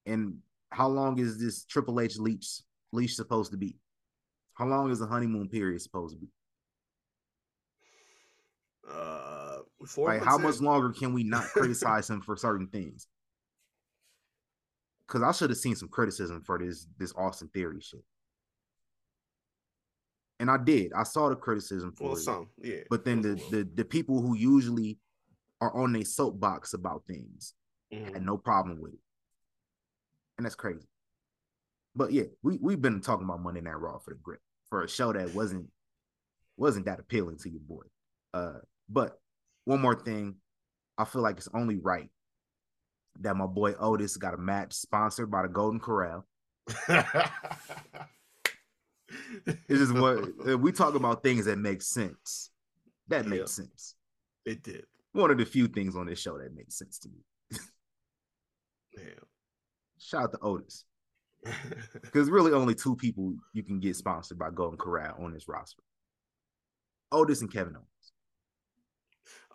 And how long is this Triple H leash leash supposed to be? How long is the honeymoon period supposed to be? Uh, Like, how much longer can we not criticize him for certain things? Because I should have seen some criticism for this this Austin Theory shit, and I did. I saw the criticism for Well, it, some, yeah. but then the, was a little. the the people who usually are on their soapbox about things Mhm. had no problem with it, and that's crazy. But yeah, we we've been talking about Monday Night Raw for the grip for a show that wasn't wasn't that appealing to your boy. Uh, but one more thing, I feel like it's only right that my boy Otis got a match sponsored by the Golden Corral. It's just what we talk about things that make sense. That Yeah. makes sense. it did. One of the few things on this show that makes sense to me. Shout out to Otis. Because really only two people you can get sponsored by Golden Corral on this roster. Otis and Kevin Owens.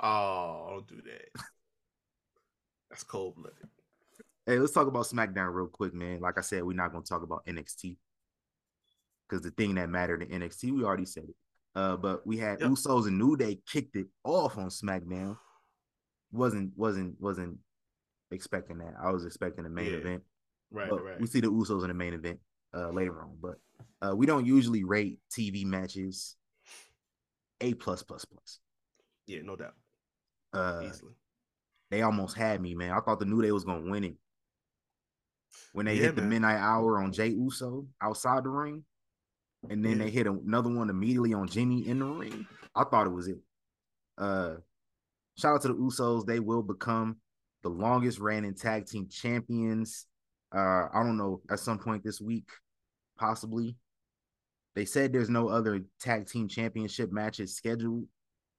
oh, don't do that. That's cold blooded. Hey, let's talk about SmackDown real quick, man. Like I said, we're not gonna talk about NXT. Because the thing that mattered in NXT, we already said it. Uh, but we had Yep. Usos and New Day kicked it off on SmackDown. Wasn't wasn't wasn't expecting that. I was expecting the main Yeah. event. Right, but right. we see the Usos in the main event uh later on. But uh we don't usually rate TV matches A plus plus plus. Yeah, no doubt. Uh Easily. they almost had me, man. I thought the New Day was gonna win it. When they Yeah, hit the man. midnight hour on Jay Uso outside the ring, and then Yeah. they hit another one immediately on Jimmy in the ring. I thought it was it. Uh shout out to the Usos. They will become the longest reigning tag team champions. Uh, I don't know, at some point this week, possibly. They said there's no other tag team championship matches scheduled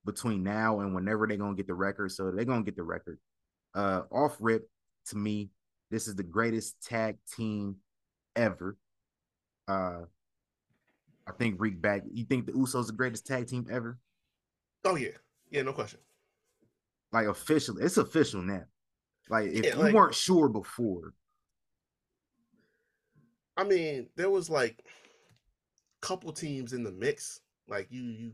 between now and whenever they're gonna get the record. So they're gonna get the record. Uh off rip to me, this is the greatest tag team ever. Uh I think Reek back. You think the Usos the greatest tag team ever? Oh yeah. Yeah, no question. Like officially, it's official now. Like if Yeah, you like- weren't sure before, I mean, there was like couple teams in the mix. Like you, you,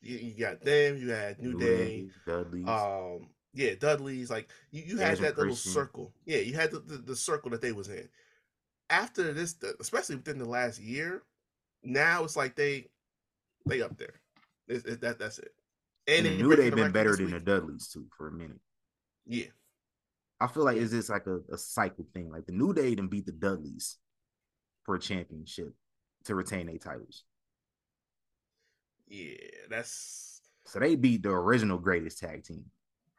you, you got them. You had New, Day. Dudleys. Um, yeah, Dudley's. Like you, you had that little Christian. circle. Yeah, you had the, the, the circle that they was in. After this, especially within the last year, now it's like they, they up there. It's, it, that that's it. and they the New Day the been better this than the. Dudleys too for a minute. Yeah, I feel like it's just like a, a cycle thing. Like the New Day done beat the Dudleys for a championship to retain their titles. yeah, that's So they beat the original greatest tag team.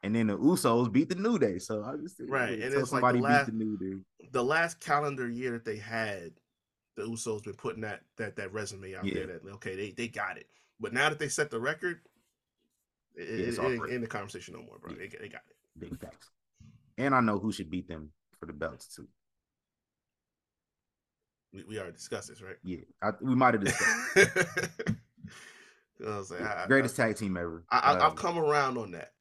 And then the Usos beat the New Day. So I just Right, and it's like somebody the last- beat the New Day. the last calendar year that they had. The Usos been putting that that that resume out Yeah. there. That okay, they they got it. But now that they set the record, it, Yeah, it's it, all it ain't in the conversation no more, bro. Yeah. They, they got it. Big facts. And I know who should beat them for the belts too. We, we already discussed this, right? Yeah, I, we might have discussed You know saying? I- I- greatest tag team ever. I, I, Um, I've come around on that.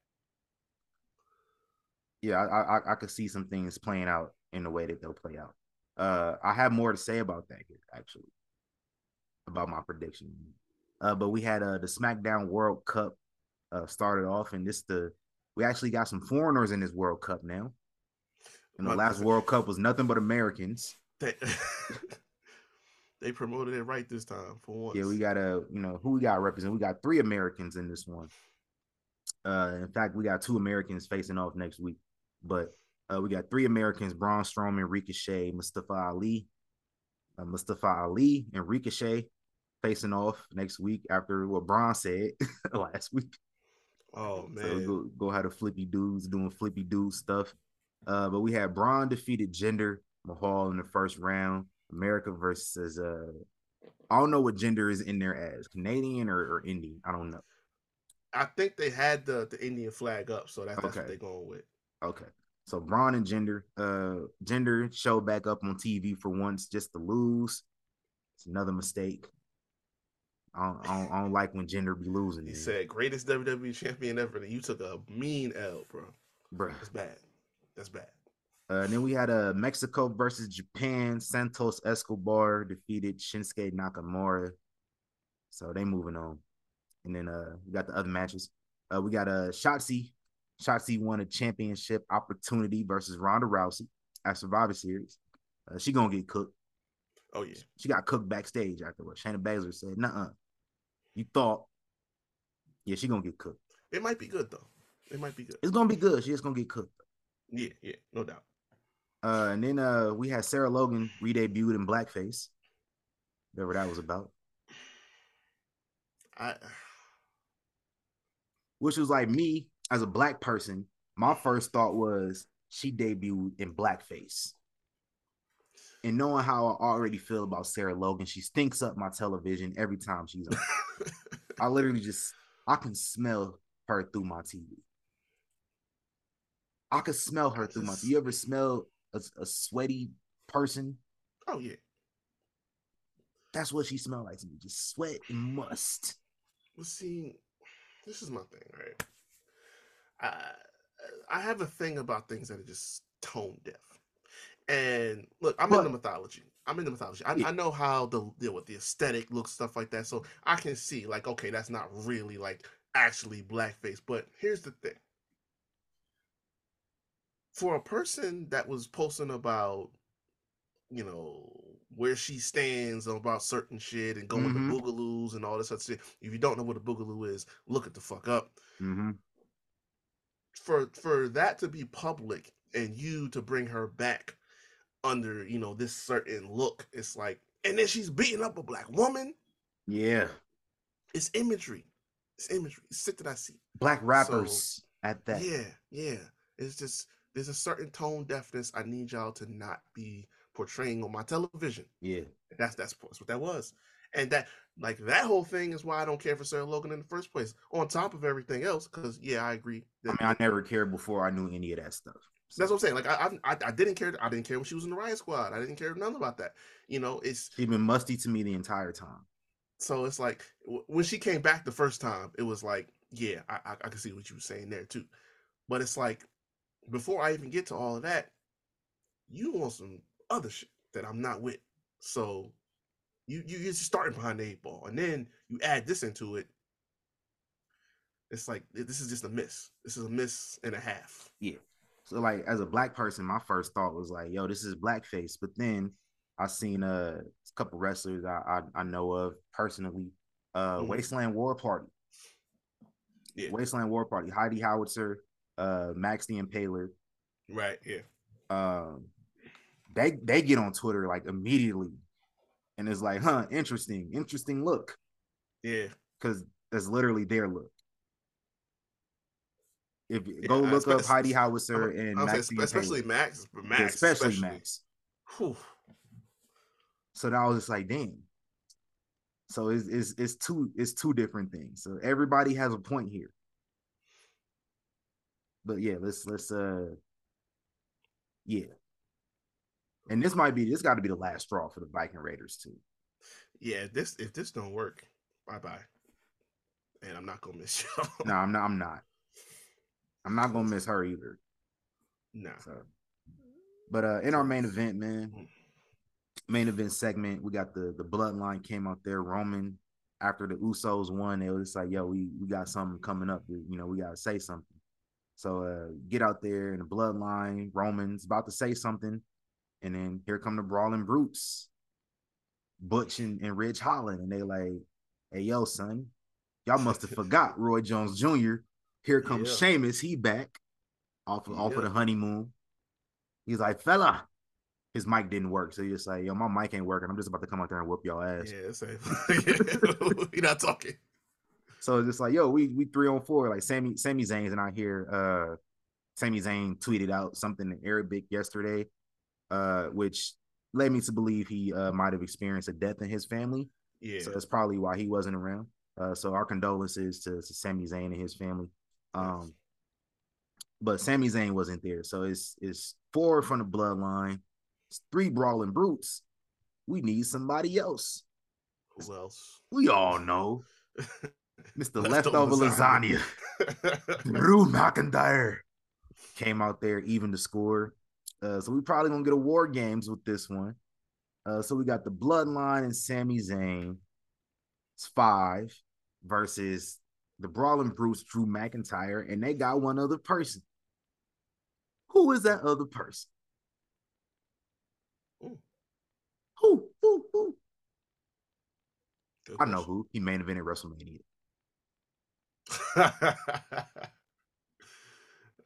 yeah, I, I I could see some things playing out in the way that they'll play out. Uh, I have more to say about that here, actually, about my prediction. Uh, but we had uh the SmackDown World Cup uh started off, and this the we actually got some foreigners in this World Cup now. And the last World Cup was nothing but Americans. They, they promoted it right this time for once. Yeah, we got a you know who we got represent. We got three Americans in this one. Uh, in fact, we got two Americans facing off next week, but uh, we got three Americans: Braun Strowman, Ricochet, Mustafa Ali, uh, Mustafa Ali, and Ricochet facing off next week after what Braun said last week. Oh So man, go go have the flippy dudes doing flippy dude stuff. Uh, but we had Braun defeated Jinder Mahal in the first round. America versus uh, I don't know what Jinder is in there as Canadian or, or Indian. I don't know. I think they had the the Indian flag up, so that's, that's what they're going with. Okay. So Braun and Jinder, uh, Jinder showed back up on TV for once just to lose. It's another mistake. I don't, I don't, I don't like when Jinder be losing. He man. said, "Greatest WWE champion ever." And you took a mean L, bro. Bro, That's bad. That's bad. Uh, and then we had uh, Mexico versus Japan. Santos Escobar defeated Shinsuke Nakamura. So they moving on. And then uh, we got the other matches. Uh, we got uh, Shotzi. Shotzi won a championship opportunity versus Ronda Rousey at Survivor Series. Uh, she gonna get cooked. Oh yeah, She got cooked backstage afterwards. Shayna Baszler said, "Nuh-uh, you thought." Yeah, she gonna get cooked. it might be good though. It might be good. It's gonna be good. She just gonna get cooked. Yeah, yeah, no doubt. Uh, and then uh, we had Sarah Logan re-debuted in blackface, whatever that was about, I which was like me as a black person. My first thought was she debuted in blackface, and knowing how I already feel about Sarah Logan, she stinks up my television every time she's on. I literally just I can smell her through my TV. I could smell her through my. You ever smell a, a sweaty person? oh yeah. That's what she smelled like to me. Just sweat and must. Well, see, this is my thing, right? I I have a thing about things that are just tone deaf. And look, I'm But- the mythology. I'm in the mythology. I, Yeah. I know how the deal with the aesthetic looks, stuff like that. So I can see, like, okay, that's not really like actually blackface. But here's the thing: for a person that was posting about, you know, where she stands about certain shit and going Mhm. to boogaloos and all this other shit. If you don't know what a boogaloo is, look it the fuck up Mm-hmm. for for that to be public and you to bring her back under you know this certain look it's like and then she's beating up a black woman Yeah. it's imagery it's imagery it's shit that i see Black rappers at that. yeah yeah it's just there's a certain tone deafness i need y'all to not be portraying on my television Yeah. that's that's, that's what that was and that like that whole thing is why i don't care for sarah logan in the first place on top of everything else because yeah i agree I mean, I never cared before I knew any of that stuff. That's what I'm saying. Like I, I, I didn't care. I didn't care when she was in the Riot Squad. I didn't care nothing about that. You know, it's She's been musty to me the entire time. so it's like when she came back the first time, it was like, yeah, I, I, I can see what you were saying there too. But it's like before I even get to all of that, you want some other shit that I'm not with. So You you you're starting behind the eight ball, and then you add this into it. It's like this is just a miss. This is a miss and a half. Yeah. So like as a black person, my first thought was like, yo, this is blackface. But then I seen a couple wrestlers I, I, I know of personally. Uh Mhm. Wasteland War Party. Yeah. Wasteland War Party. Heidi Howitzer, uh Max the Impaler. Right. Yeah. Um they they get on Twitter like immediately and it's like, huh, interesting, interesting look. Yeah. Because that's literally their look. If Yeah, go look up Heidi Howitzer I'm- and say Max espe- especially Impaler. Max. Yeah, Max. especially Max. Whew. So that was just like, damn. So it's it's it's two it's two different things. So everybody has a point here. But yeah, let's let's uh yeah. And this might be this got to be the last straw for the Viking Raiders too. Yeah. This if this don't work, bye bye. And I'm not gonna miss you. No, I'm not I'm not. I'm not gonna miss her either. Nah. So but uh in our main event, man, main event segment, we got the the bloodline came out there, Roman after the Usos won, it was just like, yo, we we got something coming up. You know, we gotta say something. So uh get out there in the bloodline, Roman's about to say something, and then here come the brawling brutes, Butch and, and Ridge Holland, and they like, hey yo, son, y'all must have forgot Roy Jones Jr. Here comes Yeah. Sheamus, he back off of, off of the honeymoon. He's like, fella, his mic didn't work, so he's just like, yo, my mic ain't working. I'm just about to come out there and whoop y'all ass. Yeah. Like, you're not talking. So it's just like, yo, we we three on four. Like Sami Sami Zayn's not here. Uh Sami Zayn tweeted out something in Arabic yesterday, uh, which led me to believe he uh might have experienced a death in his family. Yeah. So that's probably why he wasn't around. Uh so our condolences to, to Sami Zayn and his family. Um but Sami Zayn wasn't there. So it's it's four from the bloodline, it's three brawling brutes. We need somebody else. Who else? We all know Mr. Leftover, Leftover lasagna. Drew McIntyre came out there even to score. Uh, so we probably gonna get a war games with this one. Uh, so we got the Bloodline and Sami Zayn. It's five versus the Brawling Brutes, Drew McIntyre, and they got one other person. Who is that other person? Ooh. Who? Who? Who? Good I know who. He main evented WrestleMania.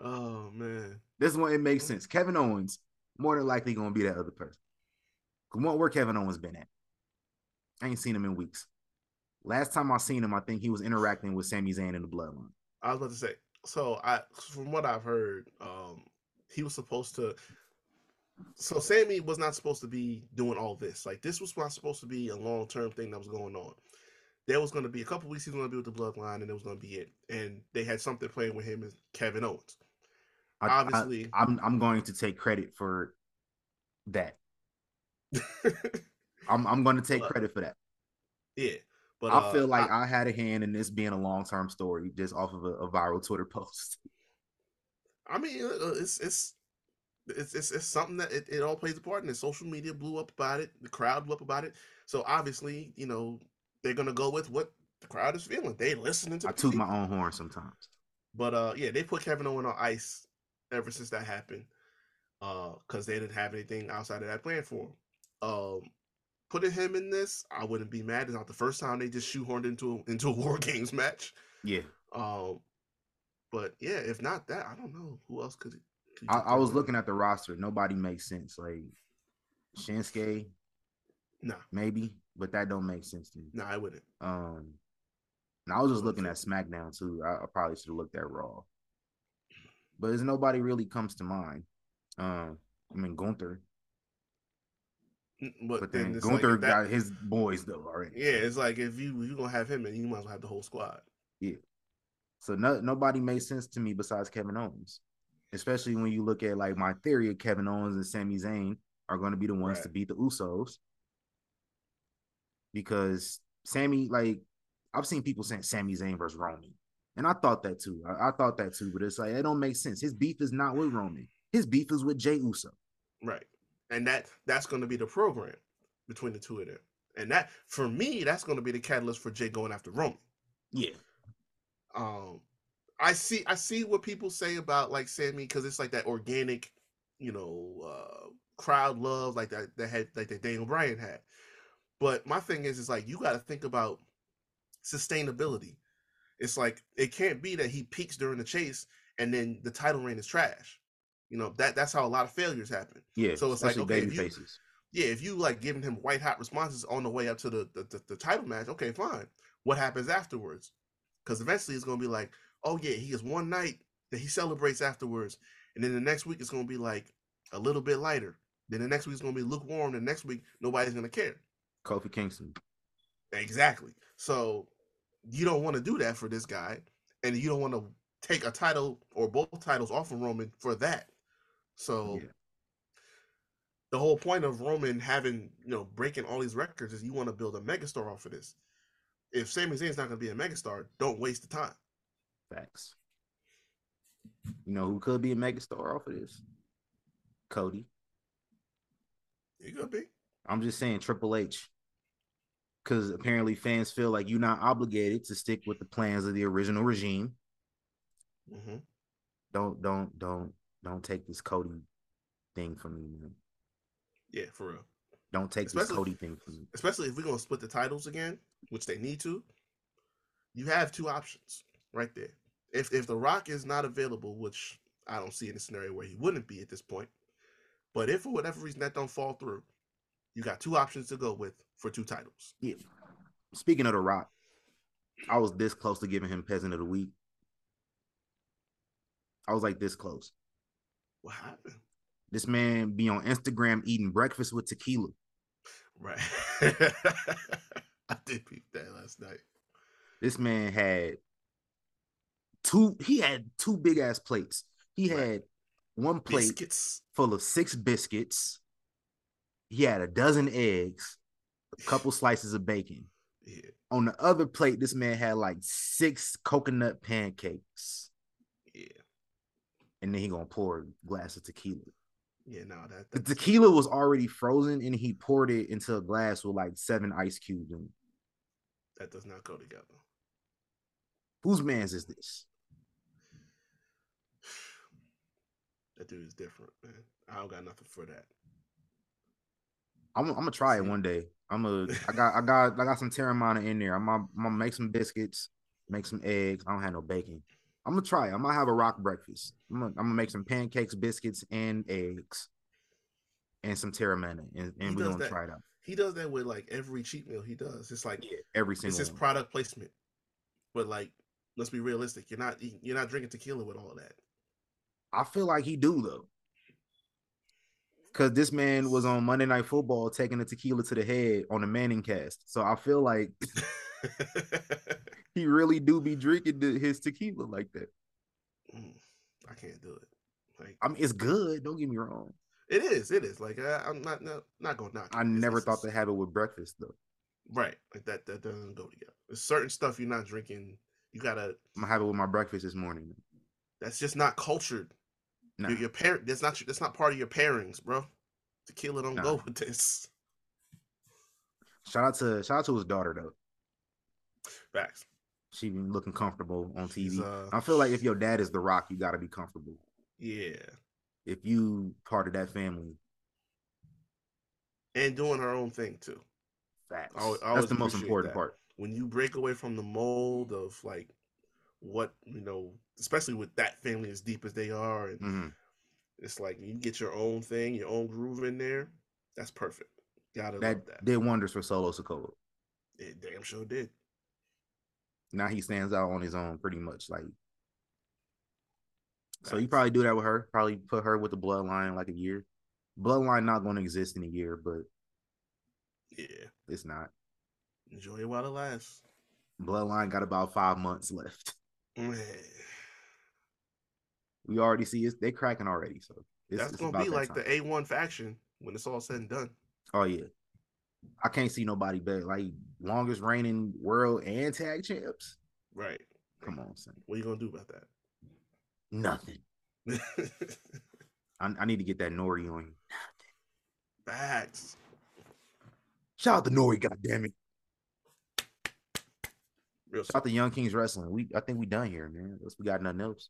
oh man. This one it makes sense. Kevin Owens more than likely gonna be that other person. Come on, where Kevin Owens been at? I ain't seen him in weeks. Last time I seen him, I think he was interacting with Sami Zayn in the Bloodline. I was about to say. So I, from what I've heard, um, he was supposed to. So Sami was not supposed to be doing all this. Like this was not supposed to be a long term thing that was going on. There was going to be a couple weeks he was going to be with the Bloodline, and it was going to be it. And they had something playing with him as Kevin Owens. I, Obviously, I, am I'm going to take credit for that. I'm I'm going to take Well, credit for that. yeah. But I uh, feel like I, had a hand in this being a long term story just off of a, a viral Twitter post. I mean, uh, it's it's it's it's, it's something that it, it all plays a part in it. Social media blew up about it. The crowd blew up about it. So obviously, you know, they're gonna go with what the crowd is feeling. They listening to I toot my own horn sometimes. But uh, yeah, they put Kevin Owens on ice ever since that happened. Uh, because they didn't have anything outside of that plan for him. Um, putting him in this, I wouldn't be mad. It's not the first time they just shoehorned into a, into a War Games match. Yeah. Um, but yeah, if not that, I don't know who else could. could I, I was looking at the roster. Nobody makes sense. Like Shinsuke, Nah, maybe, but that don't make sense to me. nah, I wouldn't. Um, and I was just looking at SmackDown too. I, I probably should have looked at Raw, but there's nobody really comes to mind. Um, I mean Gunther, But, but then, then it's like Gunther that- got his boys though already. yeah, it's like if you you gonna have him, and you might as well have the whole squad. Yeah. So no, nobody made sense to me besides Kevin Owens, especially when you look at like my theory of Kevin Owens and Sami Zayn are going to be the ones Right. to beat the Usos because Sami, like I've seen people saying Sami Zayn versus Roman, and I thought that too. I, I thought that too, but it's like it don't make sense. His beef is not with Roman. His beef is with Jay Uso. Right, and that that's gonna be the program between the two of them. And that for me, that's going to be the catalyst for Jay going after Roman. Yeah. Um, I see, I see what people say about like Sami because it's like that organic, you know, uh, crowd love like that that had like that Daniel Bryan had. But my thing is, is like you got to think about sustainability. It's like it can't be that he peaks during the chase and then the title reign is trash. You know that that's how a lot of failures happen. Yeah. So it's like, okay, if you- faces. Yeah, if you like giving him white hot responses on the way up to the the, the, the title match, okay, fine. What happens afterwards? Because eventually it's gonna be like, oh yeah, he has one night that he celebrates afterwards, and then the next week it's gonna be like a little bit lighter. Then the next week it's gonna be lukewarm. The next week nobody's gonna care. Kofi Kingston. Exactly. So you don't want to do that for this guy, and you don't want to take a title or both titles off of Roman for that. So Yeah. the whole point of Roman having you know breaking all these records is you want to build a megastar off of this. If Sami Zayn's not going to be a megastar, don't waste the time. Facts. You know who could be a megastar off of this? Cody. He could be. I'm just saying Triple H. Because apparently fans feel like you're not obligated to stick with the plans of the original regime. hmm Don't don't don't don't take this Cody thing from me, man. Yeah, for real. Don't take this Especially- Cody thing from me. Especially if we're going to split the titles again, which they need to. You have two options right there. If if The Rock is not available, which I don't see in a scenario where he wouldn't be at this point, but if for whatever reason that don't fall through, you got two options to go with for two titles. Yeah. Speaking of the Rock, I was this close to giving him Peasant of the Week. I was like this close. What happened? This man be on Instagram eating breakfast with tequila. Right. I did peep that last night. This man had two. He had two big ass plates. He Right. had one plate Biscuits. full of six biscuits. He had a dozen eggs, a couple slices of bacon. Yeah. On the other plate, this man had like six coconut pancakes, Yeah. and then he gonna pour a glass of tequila. Yeah, no, that, The tequila was already frozen, and he poured it into a glass with like seven ice cubes. in it. that does not go together. Whose man's is this? That dude is different, man. I don't got nothing for that. I'm, I'm gonna try it one day. I'm gonna. I got. I got. I got some Teremana in there. I'm gonna, I'm gonna make some biscuits, make some eggs. I don't have no bacon. I'm gonna try. it. I'm gonna have a rock breakfast. I'm gonna, I'm gonna make some pancakes, biscuits, and eggs, and some Teremana, and, and we're gonna that. try it out. He does that with like every cheat meal he does. It's like yeah, Every single. it's his one. product placement. But like, let's be realistic. You're not you're not drinking tequila with all of that. I feel like he do though, because this man was on Monday Night Football taking a tequila to the head on the ManningCast. So I feel like he really do be drinking his tequila like that. Mm, I can't do it. Like I mean, it's good. Don't get me wrong. it is, it is. Like I, I'm not not, not gonna knock. I it. Never it's- thought to have it with breakfast though. right. Like that that doesn't go together. There's certain stuff you're not drinking. You gotta. I'm gonna have it with my breakfast this morning. That's just not cultured. Nah, Your, your pair. That's not. That's not part of your pairings, bro. Tequila don't Nah. go with this. shout out to shout out to his daughter though. Facts. She been looking comfortable on TV. uh, I feel like if your dad is the Rock, you got to be comfortable. Yeah. If you part of that family, And doing her own thing too. facts. I I That's the most important that. part. when you break away from the mold of like what you know, especially with that family as deep as they are, and Mhm. it's like you get your own thing, your own groove in there. That's perfect. Gotta That, love that. did wonders for Solo Sikoa. It damn sure did. Now he stands out on his own pretty much. Like, so you probably do that with her. Probably put her with the bloodline like a year. Bloodline not going to exist in a year, but Yeah. it's not. Enjoy it while it lasts. Bloodline got about five months left. We already see it. They cracking already. So it's, that's it's gonna be that like time. the A1 faction when it's all said and done. Oh yeah. I can't see nobody better. Like longest reigning world and tag champs. Right. Come on, son. What are you gonna do about Nothing. that? I, I need to get that Nori on you. Facts. Shout Shout out to Nori, goddammit. Real Shout out to Young Kings Wrestling. We I think we done here, man. Unless we got nothing else.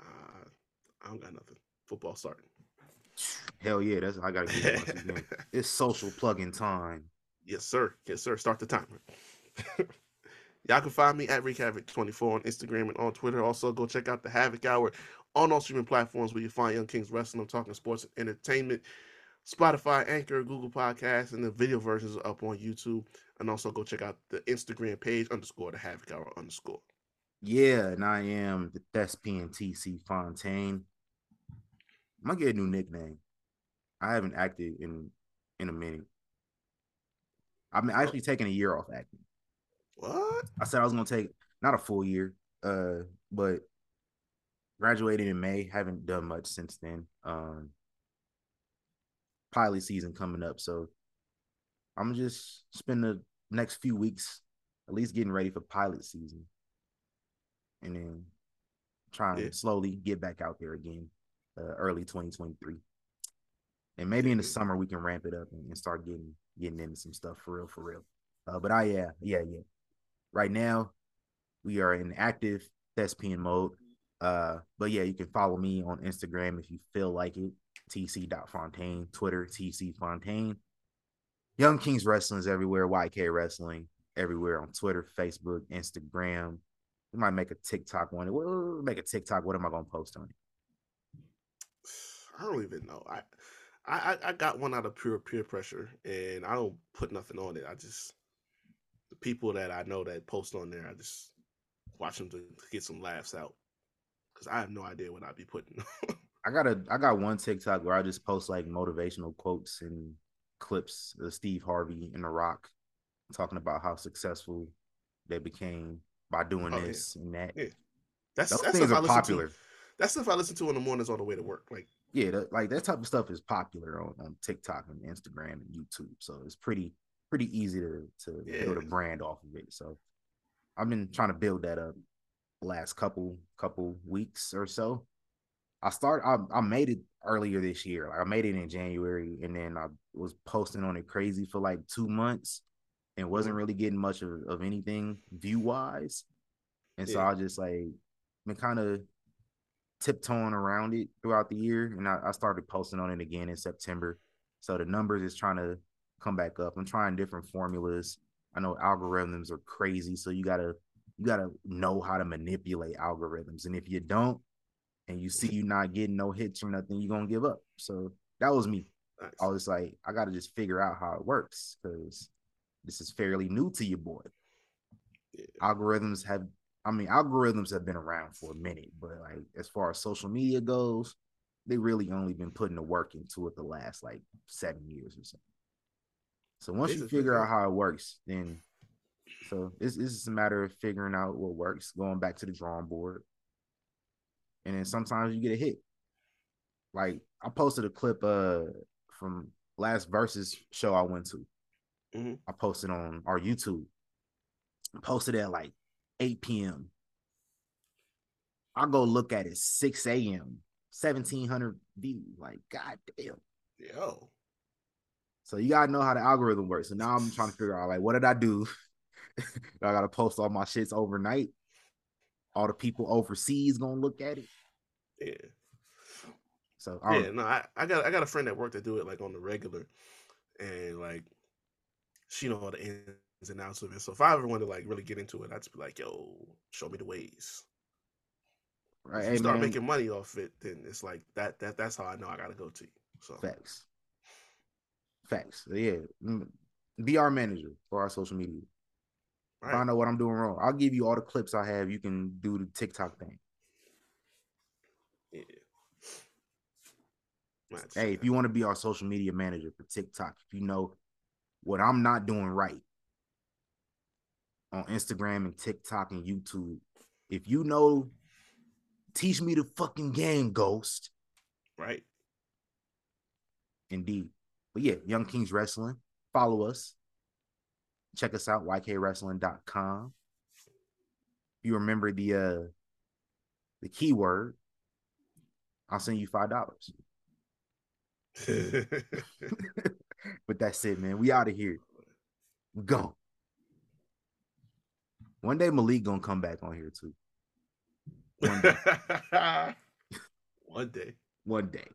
Uh, I don't got nothing. Football starting. Hell yeah, that's I gotta get it. It's social plug-in time. Yes, sir. Yes, sir. Start the timer. Y'all can find me at Rick Havoc24 on Instagram and on Twitter. Also, go check out the Havoc Hour on all streaming platforms where you find Young Kings Wrestling. I'm talking sports and entertainment. Spotify, Anchor, Google Podcasts, and the video versions are up on YouTube. And also go check out the Instagram page underscore the Havoc Hour underscore. Yeah, and I am the Thespian TC Fontaine. I'm gonna get a new nickname. I haven't acted in in a minute. I'm actually taking a year off acting. What? I said I was gonna take not a full year, uh, but graduated in May. Haven't done much since then. Um, pilot season coming up, so I'm just spend the next few weeks at least getting ready for pilot season, and then trying Yeah. to slowly get back out there again, uh, early 2023. And maybe in the summer we can ramp it up and, and start getting getting into some stuff for real, for real. Uh, but I yeah, yeah, yeah. Right now, we are in active thespian mode. Uh, but yeah, you can follow me on Instagram if you feel like it. TC.Fontaine, Twitter, TC Fontaine. Young Kings Wrestling is everywhere. YK Wrestling everywhere on Twitter, Facebook, Instagram. We might make a TikTok one. We'll make a TikTok. What am I gonna post on it? I don't even know. I, I, I- got one out of pure peer pressure, and I don't put nothing on it. I just the people that I know that post on there, I just watch them to, to get some laughs out because I have no idea what I'd be putting. I got a I got one TikTok where I just post like motivational quotes and clips of Steve Harvey and The Rock talking about how successful they became by doing Oh, yeah. this and that. Yeah. That's Those that's things are popular. to. That's stuff I listen to in the mornings on the way to work. Like Yeah, that, like that type of stuff is popular on, on TikTok and Instagram and YouTube. So it's pretty pretty easy to to build a brand off of it. So I've been trying to build that up last couple couple weeks or so. I start I, I made it earlier this year. Like I made it in January and then I was posting on it crazy for like two months and wasn't really getting much of, of anything view wise. And so Yeah. I just like been kind of tiptoeing around it throughout the year. And I, I started posting on it again in September. So the numbers is trying to come back up. I'm trying different formulas. I know algorithms are crazy. So you gotta you gotta know how to manipulate algorithms. And if you don't, and you see you not getting no hits or nothing, you're gonna give up. So that was me. nice. I was like, I gotta just figure out how it works because this is fairly new to you, boy. Yeah. Algorithms have, I mean, algorithms have been around for a minute, but like as far as social media goes, they really only been putting the work into it the last like seven years or so. So once you figure out how it works, then so it's, it's just a matter of figuring out what works, going back to the drawing board, and then sometimes you get a hit. Like I posted a clip uh from last versus show I went to. Mhm. I posted on our YouTube. I posted at like 8 p.m. I go look at it 6 a.m. 1700 views. Like, god damn. Yo. So you gotta know how the algorithm works. So now I'm trying to figure out like what did I do? I gotta post all my shits overnight. All the people overseas gonna look at it. Yeah. So um, Yeah, no, I, I got I got a friend at work that do it like on the regular, and like she know all the ins and outs of it. So if I ever want to like really get into it, I'd just be like, "Yo, show me the ways." right, If you start man, making money off it, then it's like that. That that's how I know I gotta go to you. So facts. Facts. Yeah. mm, Be our manager for our social media. All Find right. out what I'm doing wrong. I'll give you all the clips I have. You can do the TikTok thing. Yeah. Hey, if you want to be our social media manager for TikTok, if you know what I'm not doing right on Instagram and TikTok and YouTube, if you know, teach me the fucking game, Ghost. right. Indeed. But yeah, Young Kings Wrestling. Follow us. Check us out, ykwrestling.com. If you remember the uh the keyword, I'll send you five dollars. But that's it, man. We out of here. Go. One day Malik gonna come back on here too. One day. One day. One day.